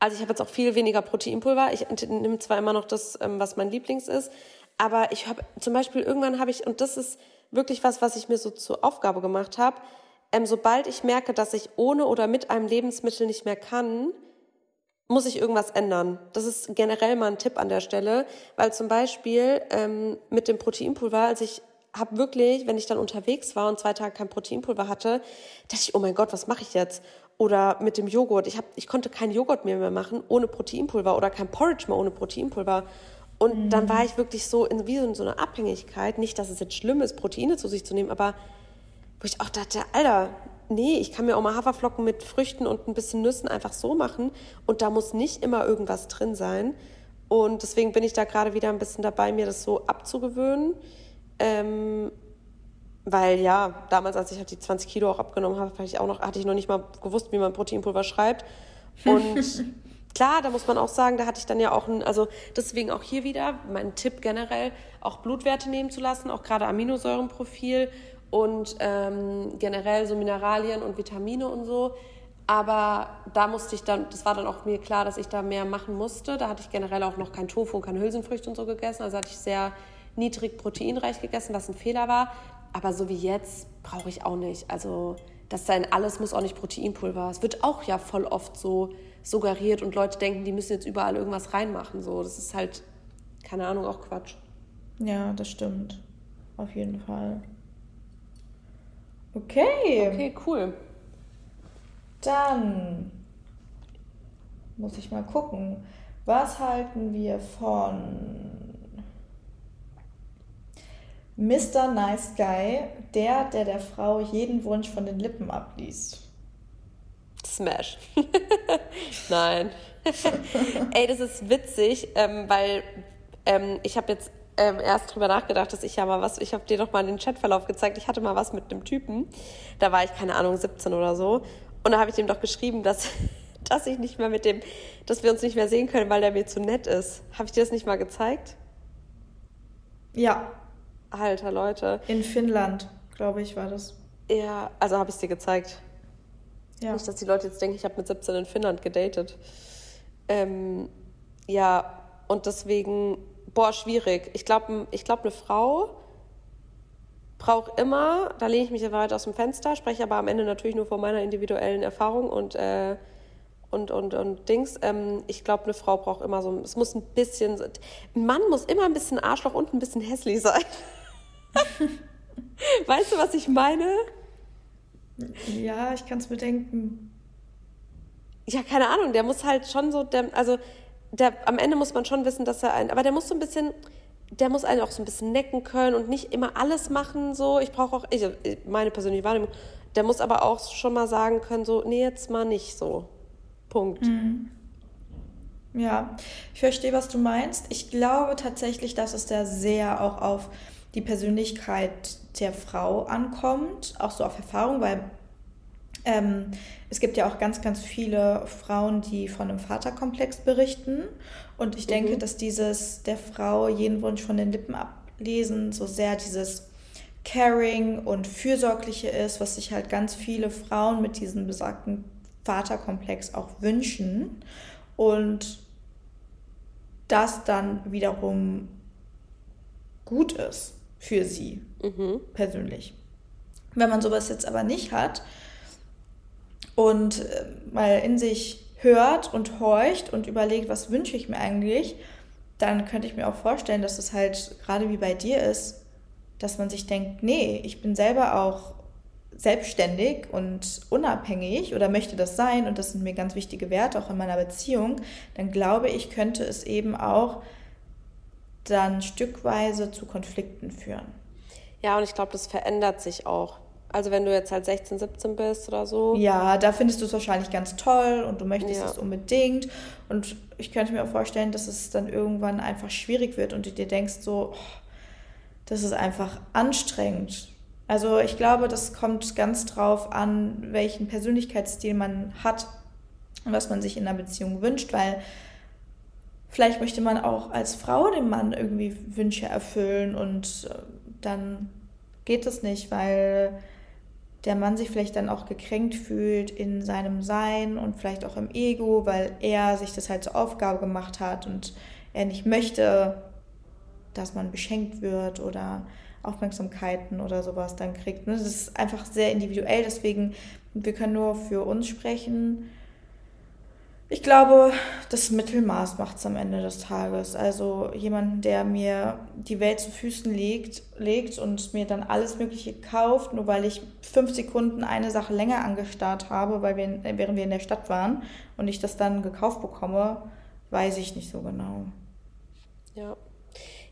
also ich habe jetzt auch viel weniger Proteinpulver. Ich nehme zwar immer noch das, ähm, was mein Lieblings ist, aber ich habe zum Beispiel irgendwann habe ich, und das ist wirklich was, was ich mir so zur Aufgabe gemacht habe, ähm, sobald ich merke, dass ich ohne oder mit einem Lebensmittel nicht mehr kann, muss ich irgendwas ändern. Das ist generell mal ein Tipp an der Stelle, weil zum Beispiel ähm, mit dem Proteinpulver, als ich habe wirklich, wenn ich dann unterwegs war und zwei Tage kein Proteinpulver hatte, dachte ich, oh mein Gott, was mache ich jetzt? Oder mit dem Joghurt. Ich, hab, ich konnte keinen Joghurt mehr, mehr machen ohne Proteinpulver oder kein Porridge mehr ohne Proteinpulver. Und mhm. dann war ich wirklich so in, wie in so einer Abhängigkeit. Nicht, dass es jetzt schlimm ist, Proteine zu sich zu nehmen, aber wo ich auch dachte, Alter, nee, ich kann mir auch mal Haferflocken mit Früchten und ein bisschen Nüssen einfach so machen. Und da muss nicht immer irgendwas drin sein. Und deswegen bin ich da gerade wieder ein bisschen dabei, mir das so abzugewöhnen. Ähm, weil ja, damals, als ich halt die 20 Kilo auch abgenommen habe, hatte ich auch noch, hatte ich noch nicht mal gewusst, wie man Proteinpulver schreibt. Und (laughs) klar, da muss man auch sagen, da hatte ich dann ja auch ein, also deswegen auch hier wieder mein Tipp generell, auch Blutwerte nehmen zu lassen, auch gerade Aminosäurenprofil und ähm, generell so Mineralien und Vitamine und so. Aber da musste ich dann, das war dann auch mir klar, dass ich da mehr machen musste. Da hatte ich generell auch noch kein Tofu und keine Hülsenfrüchte und so gegessen. Also hatte ich sehr niedrig proteinreich gegessen, was ein Fehler war. Aber so wie jetzt brauche ich auch nicht. Also das sein alles muss auch nicht Proteinpulver. Es wird auch ja voll oft so suggeriert und Leute denken, die müssen jetzt überall irgendwas reinmachen. So, das ist halt, keine Ahnung, auch Quatsch.
Ja, das stimmt. Auf jeden Fall. Okay.
Okay, cool.
Dann muss ich mal gucken. Was halten wir von Mr. Nice Guy, der, der der Frau jeden Wunsch von den Lippen abliest?
Smash. (laughs) Nein. (laughs) Ey, das ist witzig, ähm, weil ähm, ich habe jetzt ähm, erst drüber nachgedacht, dass ich ja mal was, ich habe dir doch mal den Chatverlauf gezeigt, ich hatte mal was mit einem Typen, da war ich, keine Ahnung, 17 oder so. Und da habe ich dem doch geschrieben, dass, (laughs) dass ich nicht mehr mit dem, dass wir uns nicht mehr sehen können, weil der mir zu nett ist. Habe ich dir das nicht mal gezeigt?
Ja.
Alter, Leute.
In Finnland, glaube ich, war das.
Ja, also habe ich es dir gezeigt. Ja. Nicht, dass die Leute jetzt denken, ich habe mit 17 in Finnland gedatet. Ähm, ja, und deswegen, boah, schwierig. Ich glaube, ich glaub, eine Frau braucht immer, da lehne ich mich ja weit aus dem Fenster, spreche aber am Ende natürlich nur von meiner individuellen Erfahrung und, äh, und, und, und Dings. Ähm, ich glaube, eine Frau braucht immer so, es muss ein bisschen, ein Mann muss immer ein bisschen Arschloch und ein bisschen hässlich sein. (laughs) (laughs) weißt du, was ich meine?
Ja, ich kann es bedenken.
Ja, keine Ahnung, der muss halt schon so, der, also der, am Ende muss man schon wissen, dass er ein, aber der muss so ein bisschen, der muss einen auch so ein bisschen necken können und nicht immer alles machen, so. Ich brauche auch, ich, meine persönliche Wahrnehmung, der muss aber auch schon mal sagen können, so, nee, jetzt mal nicht so. Punkt. Mhm.
Ja, ich verstehe, was du meinst. Ich glaube tatsächlich, dass es da sehr auch auf die Persönlichkeit der Frau ankommt, auch so auf Erfahrung, weil ähm, es gibt ja auch ganz, ganz viele Frauen, die von einem Vaterkomplex berichten. Und ich denke, mhm. dass dieses der Frau jeden Wunsch von den Lippen ablesen, so sehr dieses Caring und Fürsorgliche ist, was sich halt ganz viele Frauen mit diesem besagten Vaterkomplex auch wünschen. Und das dann wiederum gut ist für sie mhm. persönlich. Wenn man sowas jetzt aber nicht hat und äh, mal in sich hört und horcht und überlegt, was wünsche ich mir eigentlich, dann könnte ich mir auch vorstellen, dass es halt gerade wie bei dir ist, dass man sich denkt, nee, ich bin selber auch selbstständig und unabhängig oder möchte das sein und das sind mir ganz wichtige Werte auch in meiner Beziehung, dann glaube ich, könnte es eben auch dann stückweise zu Konflikten führen.
Ja, und ich glaube, das verändert sich auch. Also wenn du jetzt halt 16, 17 bist oder so.
Ja, da findest du es wahrscheinlich ganz toll und du möchtest ja. es unbedingt. Und ich könnte mir auch vorstellen, dass es dann irgendwann einfach schwierig wird und du dir denkst so, oh, das ist einfach anstrengend. Also ich glaube, das kommt ganz drauf an, welchen Persönlichkeitsstil man hat und was man sich in einer Beziehung wünscht, weil vielleicht möchte man auch als Frau dem Mann irgendwie Wünsche erfüllen und äh, dann geht es nicht, weil der Mann sich vielleicht dann auch gekränkt fühlt in seinem Sein und vielleicht auch im Ego, weil er sich das halt zur Aufgabe gemacht hat und er nicht möchte, dass man beschenkt wird oder Aufmerksamkeiten oder sowas dann kriegt. Das ist einfach sehr individuell, deswegen wir können nur für uns sprechen ich glaube, das Mittelmaß macht es am Ende des Tages. Also jemanden, der mir die Welt zu Füßen legt, legt und mir dann alles Mögliche kauft, nur weil ich fünf Sekunden eine Sache länger angestarrt habe, weil wir, während wir in der Stadt waren und ich das dann gekauft bekomme, weiß ich nicht so genau.
Ja.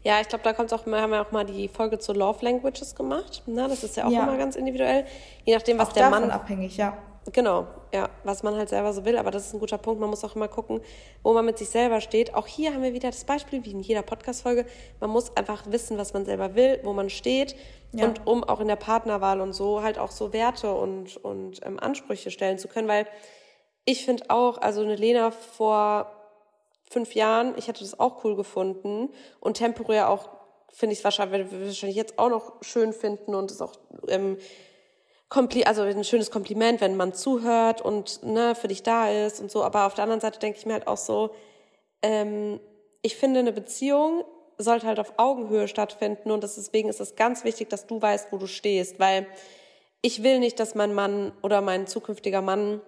Ja, ich glaube, da kommt auch, wir haben ja auch mal die Folge zu Love Languages gemacht. Ne? Das ist ja auch ja. immer ganz individuell. Je nachdem, was auch der Mann.
abhängig, ja.
Genau, ja, was man halt selber so will. Aber das ist ein guter Punkt. Man muss auch immer gucken, wo man mit sich selber steht. Auch hier haben wir wieder das Beispiel, wie in jeder Podcast-Folge. Man muss einfach wissen, was man selber will, wo man steht. Ja. Und um auch in der Partnerwahl und so halt auch so Werte und, und ähm, Ansprüche stellen zu können. Weil ich finde auch, also eine Lena vor fünf Jahren, ich hätte das auch cool gefunden. Und temporär auch, finde ich es wahrscheinlich, wahrscheinlich jetzt auch noch schön finden und es auch. Ähm, Kompli also ein schönes Kompliment, wenn man zuhört und ne, für dich da ist und so. Aber auf der anderen Seite denke ich mir halt auch so, ähm, ich finde, eine Beziehung sollte halt auf Augenhöhe stattfinden und deswegen ist es ganz wichtig, dass du weißt, wo du stehst, weil ich will nicht, dass mein Mann oder mein zukünftiger Mann,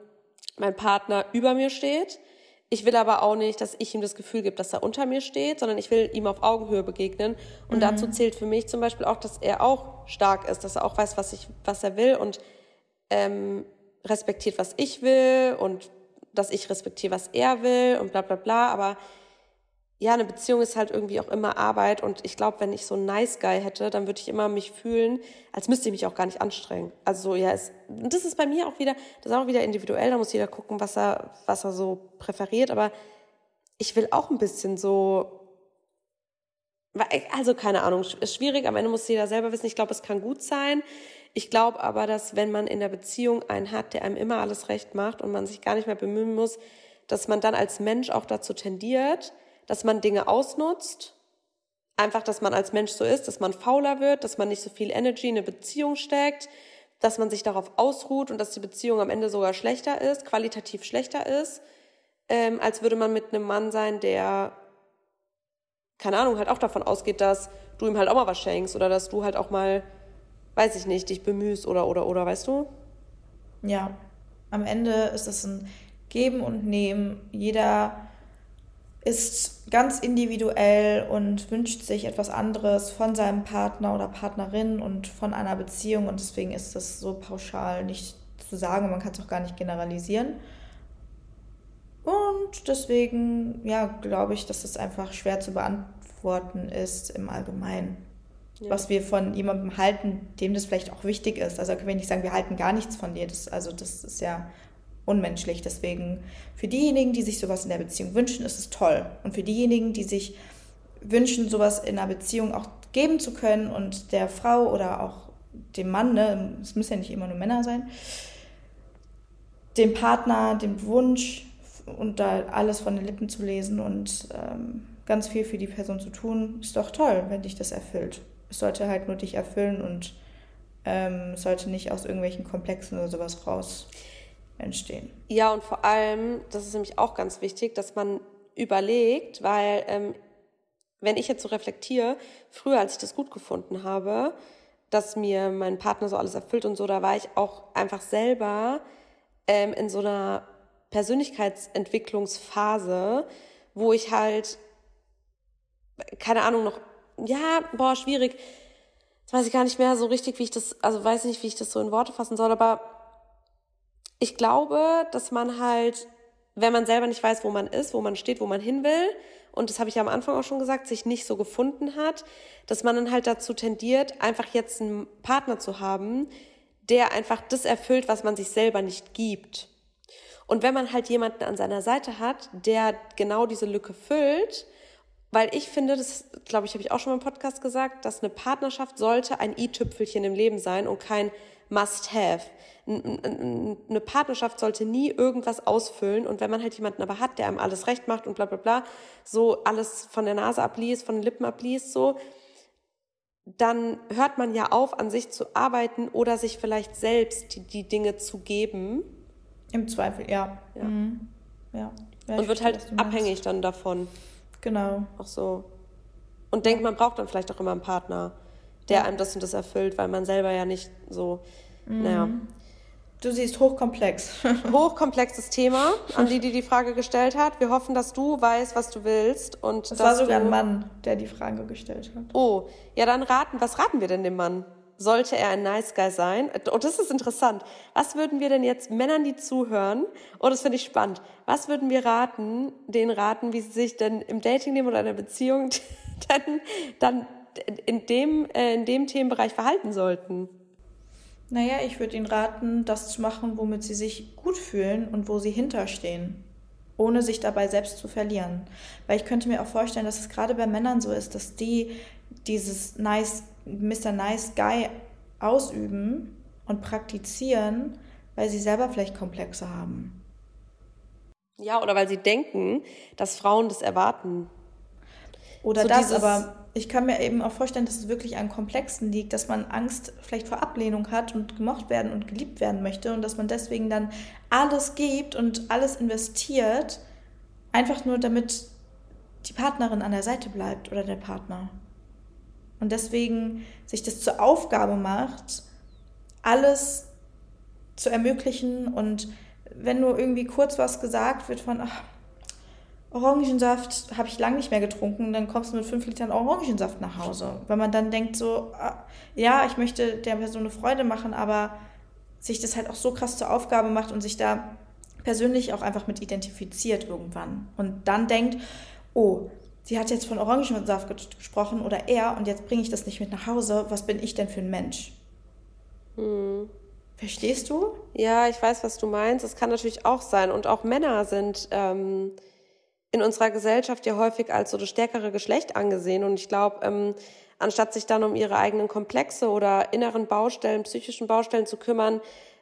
mein Partner über mir steht. Ich will aber auch nicht, dass ich ihm das Gefühl gebe, dass er unter mir steht, sondern ich will ihm auf Augenhöhe begegnen. Und mhm. dazu zählt für mich zum Beispiel auch, dass er auch stark ist, dass er auch weiß, was, ich, was er will und ähm, respektiert, was ich will und dass ich respektiere, was er will und bla bla bla. Aber ja, eine Beziehung ist halt irgendwie auch immer Arbeit und ich glaube, wenn ich so einen Nice Guy hätte, dann würde ich immer mich fühlen, als müsste ich mich auch gar nicht anstrengen. Also ja, es, das ist bei mir auch wieder, das ist auch wieder individuell, da muss jeder gucken, was er, was er so präferiert, aber ich will auch ein bisschen so, also keine Ahnung, ist schwierig, am Ende muss jeder selber wissen, ich glaube, es kann gut sein. Ich glaube aber, dass wenn man in der Beziehung einen hat, der einem immer alles recht macht und man sich gar nicht mehr bemühen muss, dass man dann als Mensch auch dazu tendiert, dass man Dinge ausnutzt. Einfach, dass man als Mensch so ist, dass man fauler wird, dass man nicht so viel Energy in eine Beziehung steckt, dass man sich darauf ausruht und dass die Beziehung am Ende sogar schlechter ist, qualitativ schlechter ist, ähm, als würde man mit einem Mann sein, der, keine Ahnung, halt auch davon ausgeht, dass du ihm halt auch mal was schenkst oder dass du halt auch mal, weiß ich nicht, dich bemühst oder, oder, oder, weißt du?
Ja, am Ende ist es ein Geben und Nehmen. Jeder ist ganz individuell und wünscht sich etwas anderes von seinem Partner oder Partnerin und von einer Beziehung und deswegen ist das so pauschal nicht zu sagen und man kann es auch gar nicht generalisieren. Und deswegen, ja, glaube ich, dass es einfach schwer zu beantworten ist im Allgemeinen. Ja. Was wir von jemandem halten, dem das vielleicht auch wichtig ist. Also können wir nicht sagen, wir halten gar nichts von dir. Das, also das ist ja unmenschlich. Deswegen für diejenigen, die sich sowas in der Beziehung wünschen, ist es toll. Und für diejenigen, die sich wünschen, sowas in einer Beziehung auch geben zu können und der Frau oder auch dem Mann, ne, es müssen ja nicht immer nur Männer sein, dem Partner, dem Wunsch und da alles von den Lippen zu lesen und ähm, ganz viel für die Person zu tun, ist doch toll, wenn dich das erfüllt. Es sollte halt nur dich erfüllen und ähm, sollte nicht aus irgendwelchen Komplexen oder sowas raus entstehen.
Ja, und vor allem, das ist nämlich auch ganz wichtig, dass man überlegt, weil ähm, wenn ich jetzt so reflektiere, früher, als ich das gut gefunden habe, dass mir mein Partner so alles erfüllt und so, da war ich auch einfach selber ähm, in so einer Persönlichkeitsentwicklungsphase, wo ich halt, keine Ahnung, noch, ja, boah, schwierig. Jetzt weiß ich gar nicht mehr so richtig, wie ich das, also weiß nicht, wie ich das so in Worte fassen soll, aber ich glaube, dass man halt, wenn man selber nicht weiß, wo man ist, wo man steht, wo man hin will, und das habe ich ja am Anfang auch schon gesagt, sich nicht so gefunden hat, dass man dann halt dazu tendiert, einfach jetzt einen Partner zu haben, der einfach das erfüllt, was man sich selber nicht gibt. Und wenn man halt jemanden an seiner Seite hat, der genau diese Lücke füllt, weil ich finde, das glaube ich, habe ich auch schon mal im Podcast gesagt, dass eine Partnerschaft sollte ein i-Tüpfelchen im Leben sein und kein Must-Have. Eine Partnerschaft sollte nie irgendwas ausfüllen und wenn man halt jemanden aber hat, der einem alles recht macht und bla bla bla, so alles von der Nase abliest, von den Lippen abliest, so, dann hört man ja auf, an sich zu arbeiten oder sich vielleicht selbst die, die Dinge zu geben.
Im Zweifel, ja.
ja. Mhm. ja. ja und wird halt abhängig dann davon.
Genau.
Auch so. Und denkt, man braucht dann vielleicht auch immer einen Partner der einem das und das erfüllt, weil man selber ja nicht so, mhm. naja.
Du siehst hochkomplex. (laughs)
Hochkomplexes Thema, an die, die die Frage gestellt hat. Wir hoffen, dass du weißt, was du willst. Und
das war sogar du... ein Mann, der die Frage gestellt hat.
Oh, ja, dann raten, was raten wir denn dem Mann? Sollte er ein Nice Guy sein? Oh, das ist interessant. Was würden wir denn jetzt Männern, die zuhören? Oh, das finde ich spannend. Was würden wir raten, denen raten, wie sie sich denn im Datingleben oder in der Beziehung (laughs) dann, dann in dem, äh, in dem Themenbereich verhalten sollten?
Naja, ich würde Ihnen raten, das zu machen, womit Sie sich gut fühlen und wo Sie hinterstehen, ohne sich dabei selbst zu verlieren. Weil ich könnte mir auch vorstellen, dass es gerade bei Männern so ist, dass die dieses nice, Mr. Nice Guy ausüben und praktizieren, weil sie selber vielleicht Komplexe haben.
Ja, oder weil sie denken, dass Frauen das erwarten.
Oder so das, aber ich kann mir eben auch vorstellen, dass es wirklich an Komplexen liegt, dass man Angst vielleicht vor Ablehnung hat und gemocht werden und geliebt werden möchte und dass man deswegen dann alles gibt und alles investiert, einfach nur damit die Partnerin an der Seite bleibt oder der Partner. Und deswegen sich das zur Aufgabe macht, alles zu ermöglichen und wenn nur irgendwie kurz was gesagt wird von, ach, Orangensaft habe ich lange nicht mehr getrunken, dann kommst du mit fünf Litern Orangensaft nach Hause. Weil man dann denkt so, ah, ja, ich möchte der Person eine Freude machen, aber sich das halt auch so krass zur Aufgabe macht und sich da persönlich auch einfach mit identifiziert irgendwann. Und dann denkt, oh, sie hat jetzt von Orangensaft gesprochen oder er und jetzt bringe ich das nicht mit nach Hause. Was bin ich denn für ein Mensch? Hm. Verstehst du?
Ja, ich weiß, was du meinst. Es kann natürlich auch sein. Und auch Männer sind ähm, in unserer Gesellschaft ja häufig als so das stärkere Geschlecht angesehen. Und ich glaube, ähm, anstatt sich dann um ihre eigenen Komplexe oder inneren Baustellen, psychischen Baustellen zu kümmern,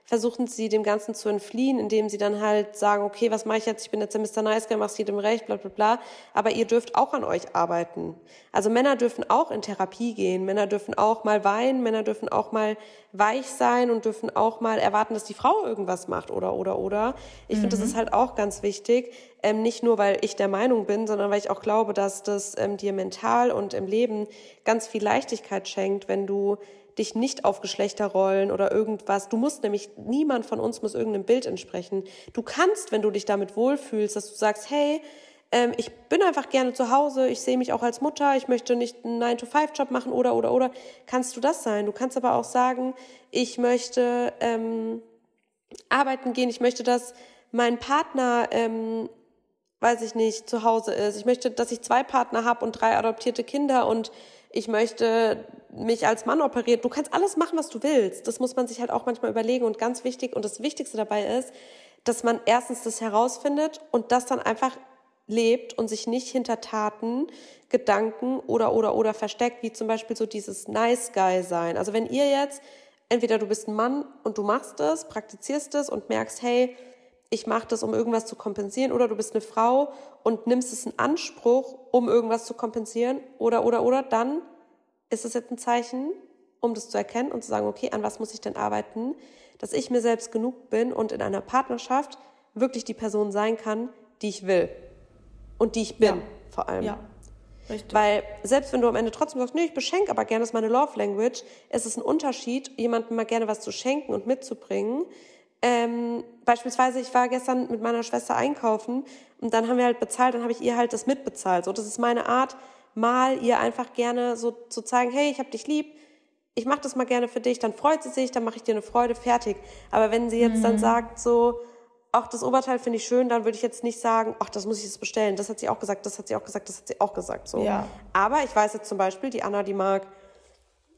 versuchen sie dem Ganzen zu entfliehen, indem sie dann halt sagen, okay, was mache ich jetzt? Ich bin jetzt der Mr. Nice Guy, mach's jedem recht, bla bla bla. Aber ihr dürft auch an euch arbeiten. Also Männer dürfen auch in Therapie gehen, Männer dürfen auch mal weinen, Männer dürfen auch mal weich sein und dürfen auch mal erwarten, dass die Frau irgendwas macht oder oder oder. Ich mhm. finde, das ist halt auch ganz wichtig. Ähm, nicht nur, weil ich der Meinung bin, sondern weil ich auch glaube, dass das ähm, dir mental und im Leben ganz viel Leichtigkeit schenkt, wenn du dich nicht auf Geschlechterrollen oder irgendwas. Du musst nämlich, niemand von uns muss irgendeinem Bild entsprechen. Du kannst, wenn du dich damit wohlfühlst, dass du sagst, hey, ähm, ich bin einfach gerne zu Hause, ich sehe mich auch als Mutter, ich möchte nicht einen 9-to-5-Job machen oder, oder, oder, kannst du das sein. Du kannst aber auch sagen, ich möchte ähm, arbeiten gehen, ich möchte, dass mein Partner ähm, weiß ich nicht, zu Hause ist. Ich möchte, dass ich zwei Partner habe und drei adoptierte Kinder und ich möchte mich als Mann operiert. Du kannst alles machen, was du willst. Das muss man sich halt auch manchmal überlegen. Und ganz wichtig und das Wichtigste dabei ist, dass man erstens das herausfindet und das dann einfach lebt und sich nicht hinter Taten, Gedanken oder oder oder versteckt, wie zum Beispiel so dieses Nice Guy sein. Also wenn ihr jetzt entweder du bist ein Mann und du machst es, praktizierst es und merkst, hey, ich mache das, um irgendwas zu kompensieren, oder du bist eine Frau und nimmst es in Anspruch, um irgendwas zu kompensieren, oder, oder, oder, dann ist es jetzt ein Zeichen, um das zu erkennen und zu sagen, okay, an was muss ich denn arbeiten, dass ich mir selbst genug bin und in einer Partnerschaft wirklich die Person sein kann, die ich will und die ich bin, ja. vor allem. Ja. Richtig. Weil selbst wenn du am Ende trotzdem sagst, nee, ich beschenke aber gerne, das ist meine Love Language, ist es ein Unterschied, jemandem mal gerne was zu schenken und mitzubringen, ähm, beispielsweise, ich war gestern mit meiner Schwester einkaufen und dann haben wir halt bezahlt, dann habe ich ihr halt das mitbezahlt. So, das ist meine Art, mal ihr einfach gerne so zu zeigen, hey, ich habe dich lieb, ich mache das mal gerne für dich, dann freut sie sich, dann mache ich dir eine Freude, fertig. Aber wenn sie jetzt mhm. dann sagt, so, ach, das Oberteil finde ich schön, dann würde ich jetzt nicht sagen, ach, das muss ich jetzt bestellen. Das hat sie auch gesagt, das hat sie auch gesagt, das hat sie auch gesagt. So. Ja. Aber ich weiß jetzt zum Beispiel, die Anna, die mag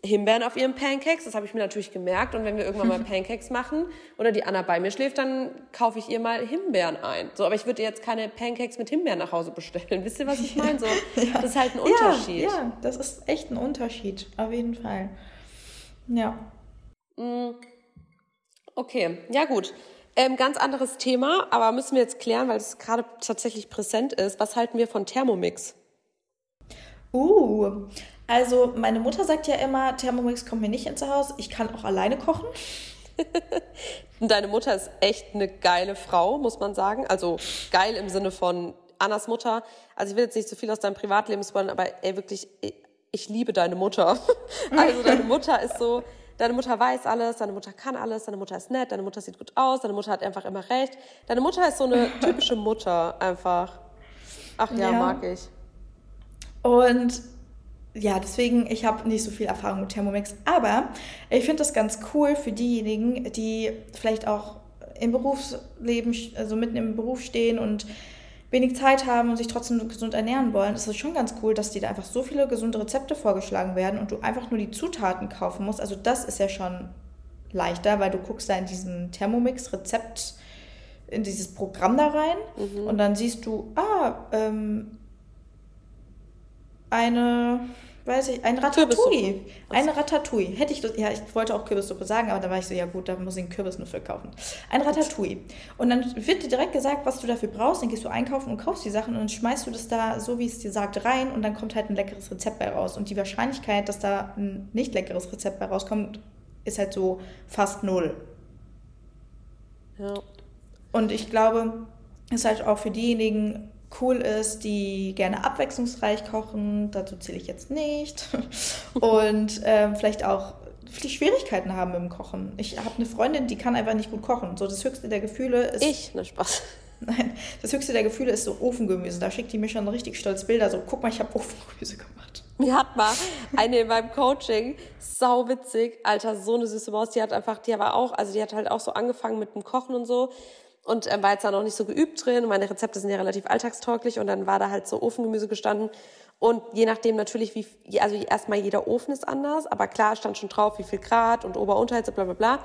Himbeeren auf ihren Pancakes. Das habe ich mir natürlich gemerkt. Und wenn wir irgendwann mal (laughs) Pancakes machen oder die Anna bei mir schläft, dann kaufe ich ihr mal Himbeeren ein. So, aber ich würde jetzt keine Pancakes mit Himbeeren nach Hause bestellen. (laughs) Wisst ihr, was ich meine? So, (laughs) ja. Das ist halt ein
Unterschied. Ja, ja, das ist echt ein Unterschied. Auf jeden Fall. Ja.
Mm. Okay, ja gut. Ähm, ganz anderes Thema, aber müssen wir jetzt klären, weil es gerade tatsächlich präsent ist. Was halten wir von Thermomix?
Uh, also meine Mutter sagt ja immer, Thermomix kommt mir nicht ins Haus. Ich kann auch alleine kochen. (laughs)
Deine Mutter ist echt eine geile Frau, muss man sagen. Also geil im Sinne von Annas Mutter. Also ich will jetzt nicht zu so viel aus deinem Privatleben spoilern, aber ey, wirklich, ich liebe deine Mutter. (laughs) Also deine Mutter ist so, deine Mutter weiß alles, deine Mutter kann alles, deine Mutter ist nett, deine Mutter sieht gut aus, deine Mutter hat einfach immer recht. Deine Mutter ist so eine (laughs) typische Mutter einfach. Ach ja, ja. mag ich.
Und ja, deswegen, ich habe nicht so viel Erfahrung mit Thermomix. Aber ich finde das ganz cool für diejenigen, die vielleicht auch im Berufsleben, also mitten im Beruf stehen und wenig Zeit haben und sich trotzdem gesund ernähren wollen. Es ist schon ganz cool, dass dir da einfach so viele gesunde Rezepte vorgeschlagen werden und du einfach nur die Zutaten kaufen musst. Also das ist ja schon leichter, weil du guckst da in diesen Thermomix-Rezept, in dieses Programm da rein mhm. und dann siehst du, ah, ähm, eine, weiß ich, ein Ratatouille. Eine Ratatouille. Hätte ich ja, ich wollte auch Kürbissuppe sagen, aber da war ich so, ja gut, da muss ich einen Kürbisnuffel kaufen. Ein Ratatouille. Und dann wird dir direkt gesagt, was du dafür brauchst, dann gehst du einkaufen und kaufst die Sachen und dann schmeißt du das da, so wie es dir sagt, rein und dann kommt halt ein leckeres Rezept bei raus. Und die Wahrscheinlichkeit, dass da ein nicht leckeres Rezept bei rauskommt, ist halt so fast null. Ja. Und ich glaube, ist halt auch für diejenigen cool ist, die gerne abwechslungsreich kochen. Dazu zähle ich jetzt nicht. (laughs) Und ähm, vielleicht auch vielleicht Schwierigkeiten haben im Kochen. Ich habe eine Freundin, die kann einfach nicht gut kochen. So das höchste der Gefühle ist.
Ich, ne Spaß. (laughs)
Nein, das höchste der Gefühle ist so Ofengemüse. Da schickt die mir schon richtig stolz Bilder. So, guck mal, ich habe Ofengemüse gemacht.
Mir hat mal eine in meinem Coaching, sau witzig, Alter, so eine süße Maus, die hat einfach, die war auch, also die hat halt auch so angefangen mit dem Kochen und so und ähm, war jetzt da noch nicht so geübt drin. Und meine Rezepte sind ja relativ alltagstauglich und dann war da halt so Ofengemüse gestanden. Und je nachdem natürlich, wie, also erstmal jeder Ofen ist anders, aber klar stand schon drauf, wie viel Grad und Ober-Unterhitze, bla bla bla.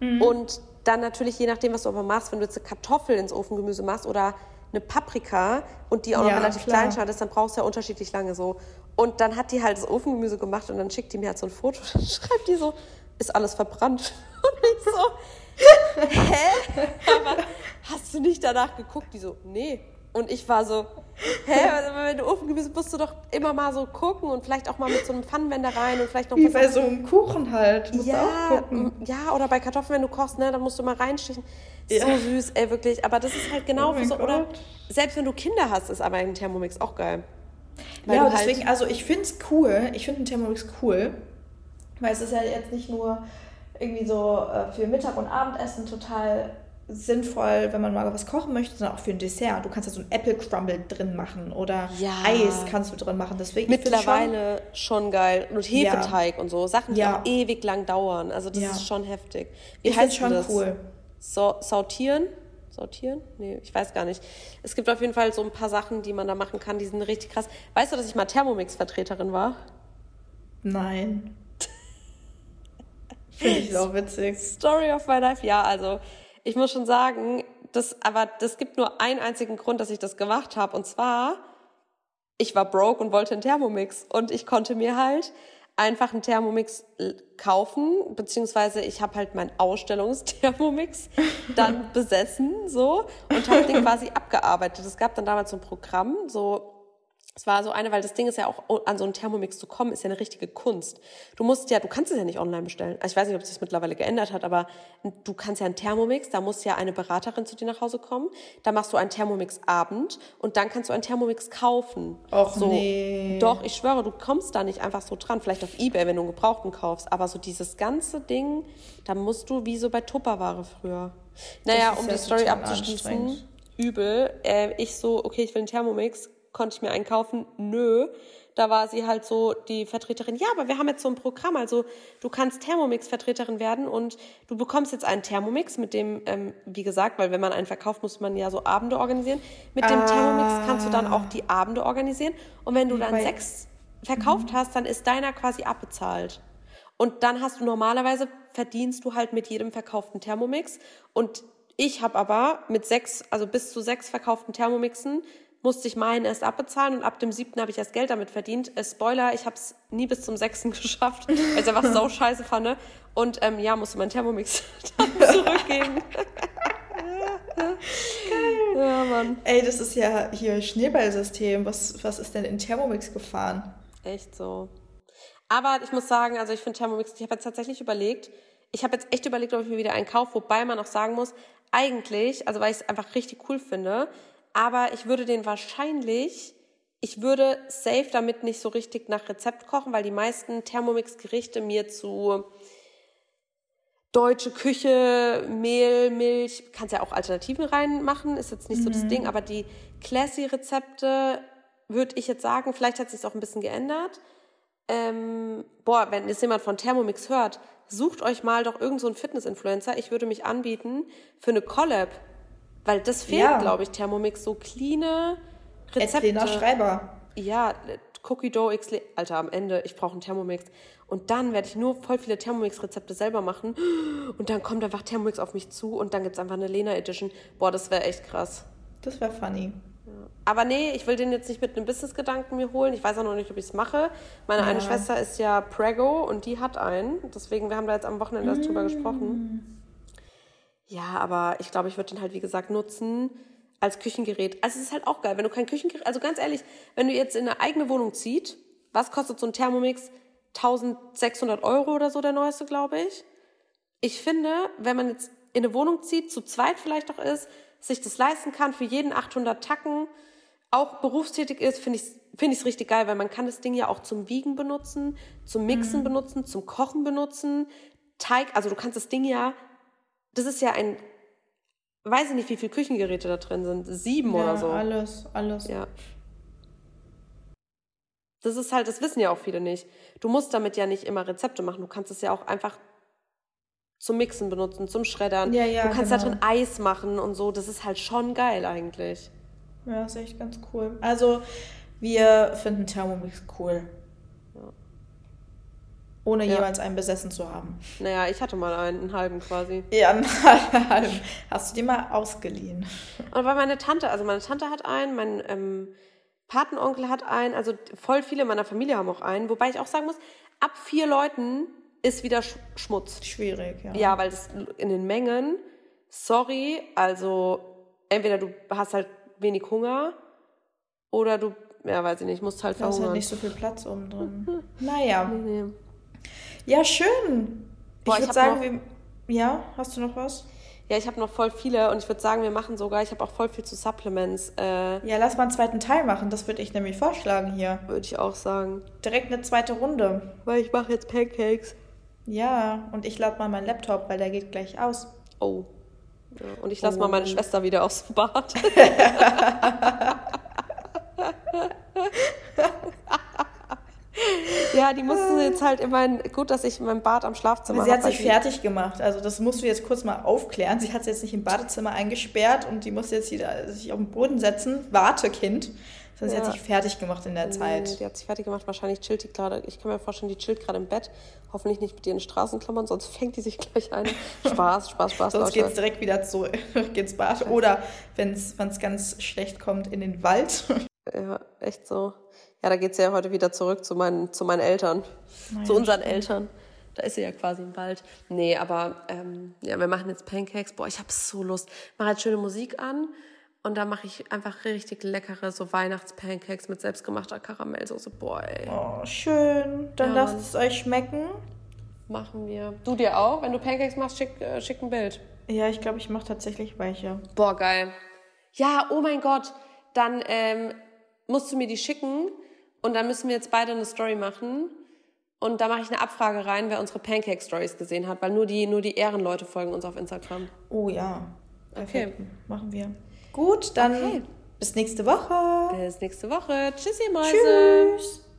Mhm. Und dann natürlich, je nachdem, was du aber machst, wenn du jetzt eine Kartoffel ins Ofengemüse machst oder eine Paprika und die auch ja, noch relativ klar. klein schneidest, dann brauchst du ja unterschiedlich lange so. Und dann hat die halt das Ofengemüse gemacht und dann schickt die mir halt so ein Foto und (laughs) dann schreibt die so, ist alles verbrannt. (laughs) Und ich so, (laughs) hä? Aber hast du nicht danach geguckt? Die so, nee. Und ich war so, hä, (laughs) also wenn du Ofengemüse musst du doch immer mal so gucken und vielleicht auch mal mit so einem Pfannenwender rein und vielleicht noch
Wie bei so einem Kuchen halt, musst
ja,
du auch gucken.
Ja, oder bei Kartoffeln, wenn du kochst, ne, dann musst du mal reinstechen. Ja. So süß, ey, wirklich. Aber das ist halt genau oh so, oder selbst wenn du Kinder hast, ist aber ein Thermomix auch geil.
Weil ja, halt deswegen, also ich finde es cool, ich finde einen Thermomix cool, weil es ist ja jetzt nicht nur irgendwie so äh, für Mittag- und Abendessen total sinnvoll, wenn man mal was kochen möchte, sondern auch für ein Dessert. Du kannst da so ein Apple Crumble drin machen oder ja. Eis kannst du drin machen. Deswegen
mittlerweile schon, schon, geil und Hefeteig ja. und so Sachen, die ja. auch ewig lang dauern. Also das ist schon heftig. Wie ich heißt schon das? cool. So, sautieren? Sortieren? Nee, ich weiß gar nicht. Es gibt auf jeden Fall so ein paar Sachen, die man da machen kann, die sind richtig krass. Weißt du, dass ich mal Thermomix-Vertreterin war?
Nein. (laughs) Finde ich auch witzig.
Story of my life, ja, also ich muss schon sagen, das, aber das gibt nur einen einzigen Grund, dass ich das gemacht habe. Und zwar, ich war broke und wollte einen Thermomix. Und ich konnte mir halt einfach einen Thermomix kaufen, beziehungsweise ich habe halt meinen Ausstellungsthermomix (laughs) dann besessen so und habe den quasi abgearbeitet. Es gab dann damals so ein Programm, so es war so eine, weil das Ding ist ja auch, an so einen Thermomix zu kommen, ist ja eine richtige Kunst. Du musst ja, du kannst es ja nicht online bestellen. Also ich weiß nicht, ob sich das mittlerweile geändert hat, aber du kannst ja einen Thermomix, da muss ja eine Beraterin zu dir nach Hause kommen. Da machst du einen Thermomix-Abend und dann kannst du einen Thermomix kaufen.
Och so, nee.
Doch, ich schwöre, du kommst da nicht einfach so dran. Vielleicht auf Ebay, wenn du einen Gebrauchten kaufst. Aber so dieses ganze Ding, da musst du wie so bei Tupperware früher. Naja, um die Story abzuschließen, übel. Äh, ich so, okay, ich will einen Thermomix, konnte ich mir einkaufen? Nö. Da war sie halt so die Vertreterin. Ja, aber wir haben jetzt so ein Programm. Also du kannst Thermomix-Vertreterin werden und du bekommst jetzt einen Thermomix, mit dem, ähm, wie gesagt, weil wenn man einen verkauft, muss man ja so Abende organisieren. Mit dem ah. Thermomix kannst du dann auch die Abende organisieren. Und wenn du dann Weil, sechs verkauft mhm. hast, dann ist deiner quasi abbezahlt. Und dann hast du normalerweise verdienst du halt mit jedem verkauften Thermomix. Und ich habe aber mit sechs, also bis zu sechs verkauften Thermomixen musste ich meinen erst abbezahlen und ab dem siebten habe ich erst Geld damit verdient. Äh, Spoiler, ich habe es nie bis zum sechsten (laughs) geschafft, weil ich einfach so scheiße fand. Und ähm, ja, musste mein Thermomix (laughs) dann zurückgeben.
Geil. Ja, Mann. Ey, das ist ja hier Schneeballsystem. Was, was ist denn in Thermomix gefahren?
Echt so. Aber ich muss sagen, also ich finde Thermomix, ich habe jetzt tatsächlich überlegt, ich habe jetzt echt überlegt, ob ich mir wieder einen kaufe, wobei man auch sagen muss, eigentlich, also weil ich es einfach richtig cool finde, aber ich würde den wahrscheinlich, ich würde safe damit nicht so richtig nach Rezept kochen, weil die meisten Thermomix-Gerichte mir zu deutsche Küche, Mehl, Milch, kannst ja auch Alternativen reinmachen, ist jetzt nicht mhm. so das mhm. Ding, aber die Classy-Rezepte würde ich jetzt sagen, vielleicht hat sich auch ein bisschen geändert. Ähm, boah, wenn jetzt jemand von Thermomix hört, sucht euch mal doch irgendeinen so Fitness-Influencer. Ich würde mich anbieten für eine Collab weil das fehlt, ja. glaube ich, Thermomix. So cleane
Rezepte. Edlena Schreiber.
Ja, Cookie Dough X. Alter, am Ende, ich brauche einen Thermomix. Und dann werde ich nur voll viele Thermomix-Rezepte selber machen. Und dann kommt einfach Thermomix auf mich zu und dann gibt es einfach eine Lena Edition. Boah, das wäre echt krass.
Das wäre funny.
Aber nee, ich will den jetzt nicht mit einem Business-Gedanken mir holen. Ich weiß auch noch nicht, ob ich es mache. Meine ja. eine Schwester ist ja Prego und die hat einen. Deswegen, wir haben da jetzt am Wochenende mm. drüber gesprochen. Ja, aber ich glaube, ich würde den halt, wie gesagt, nutzen als Küchengerät. Also es ist halt auch geil, wenn du kein Küchengerät, also ganz ehrlich, wenn du jetzt in eine eigene Wohnung zieht, was kostet so ein Thermomix? 1600 Euro oder so der neueste, glaube ich. Ich finde, wenn man jetzt in eine Wohnung zieht, zu zweit vielleicht auch ist, sich das leisten kann, für jeden 800 Tacken, auch berufstätig ist, finde ich es finde ich es richtig geil, weil man kann das Ding ja auch zum Wiegen benutzen, zum Mixen mhm. benutzen, zum Kochen benutzen. Teig, also du kannst das Ding ja, das ist ja ein, weiß ich nicht, wie viele Küchengeräte da drin sind, sieben ja, oder so.
alles, alles.
Ja. Das ist halt, das wissen ja auch viele nicht. Du musst damit ja nicht immer Rezepte machen. Du kannst es ja auch einfach zum Mixen benutzen, zum Schreddern. Ja, ja, du kannst genau. da drin Eis machen und so. Das ist halt schon geil eigentlich.
Ja, ist echt ganz cool. Also, wir finden Thermomix cool. Ohne ja. jeweils einen besessen zu haben.
Naja, ich hatte mal einen, einen halben quasi.
Ja, einen (laughs) halben. Hast du die mal ausgeliehen?
Und weil meine Tante, also meine Tante hat einen, mein ähm, Patenonkel hat einen, also voll viele meiner Familie haben auch einen. Wobei ich auch sagen muss, ab vier Leuten ist wieder Sch Schmutz.
Schwierig, ja.
Ja, weil das in den Mengen, sorry, also entweder du hast halt wenig Hunger oder du ja, weiß ich nicht, musst halt
verhungern. Du hast halt nicht so viel Platz oben drin. naja. Nee, nee. Ja, schön. Boah, ich würde sagen, wir, ja, hast du noch was?
Ja, ich habe noch voll viele und ich würde sagen, wir machen sogar, ich habe auch voll viel zu Supplements. Äh,
ja, lass mal einen zweiten Teil machen, das würde ich nämlich vorschlagen hier.
Würde ich auch sagen.
Direkt eine zweite Runde.
Weil ich mache jetzt Pancakes.
Ja, und ich lade mal meinen Laptop, weil der geht gleich aus.
Oh. Ja, und ich lasse oh. mal meine Schwester wieder aufs Bad. (laughs) (laughs) ja, die mussten jetzt halt immerhin, gut, dass ich mein Bad am Schlafzimmer
habe. Sie hat sich fertig gemacht, also das musst du jetzt kurz mal aufklären. Sie hat sich jetzt nicht im Badezimmer eingesperrt und die musste jetzt wieder sich auf den Boden setzen. Warte, Kind. Sondern ja. sie hat sich fertig gemacht in der nee, Zeit.
Die hat sich fertig gemacht, wahrscheinlich chillt die gerade. Ich kann mir vorstellen, die chillt gerade im Bett. Hoffentlich nicht mit ihren Straßenklammern, sonst fängt die sich gleich ein. (laughs) Spaß, Spaß, Spaß.
sonst geht es direkt wieder zurück (laughs) ins Bad. Oder wenn es ganz schlecht kommt, in den Wald. (laughs)
Ja, echt so. Ja, da geht sie ja heute wieder zurück zu meinen, zu meinen Eltern. Nein, zu unseren stimmt. Eltern. Da ist sie ja quasi im Wald. Nee, aber ähm, ja, wir machen jetzt Pancakes. Boah, ich habe so Lust. Ich mache jetzt schöne Musik an und da mache ich einfach richtig leckere so Weihnachtspancakes mit selbstgemachter Karamellsoße. Boah, ey.
Oh, schön. Dann ja, lasst es euch schmecken.
Machen wir. Du dir auch? Wenn du Pancakes machst, schick, äh, schick ein Bild.
Ja, ich glaube, ich mache tatsächlich welche.
Boah, geil. Ja, oh mein Gott. Dann ähm, musst du mir die schicken und dann müssen wir jetzt beide eine Story machen. Und da mache ich eine Abfrage rein, wer unsere Pancake-Stories gesehen hat, weil nur die, nur die Ehrenleute folgen uns auf Instagram.
Oh ja. Perfekt. Okay. Machen wir. Gut, dann okay. bis nächste Woche.
Bis nächste Woche. Tschüss, ihr Mäuse. Tschüss.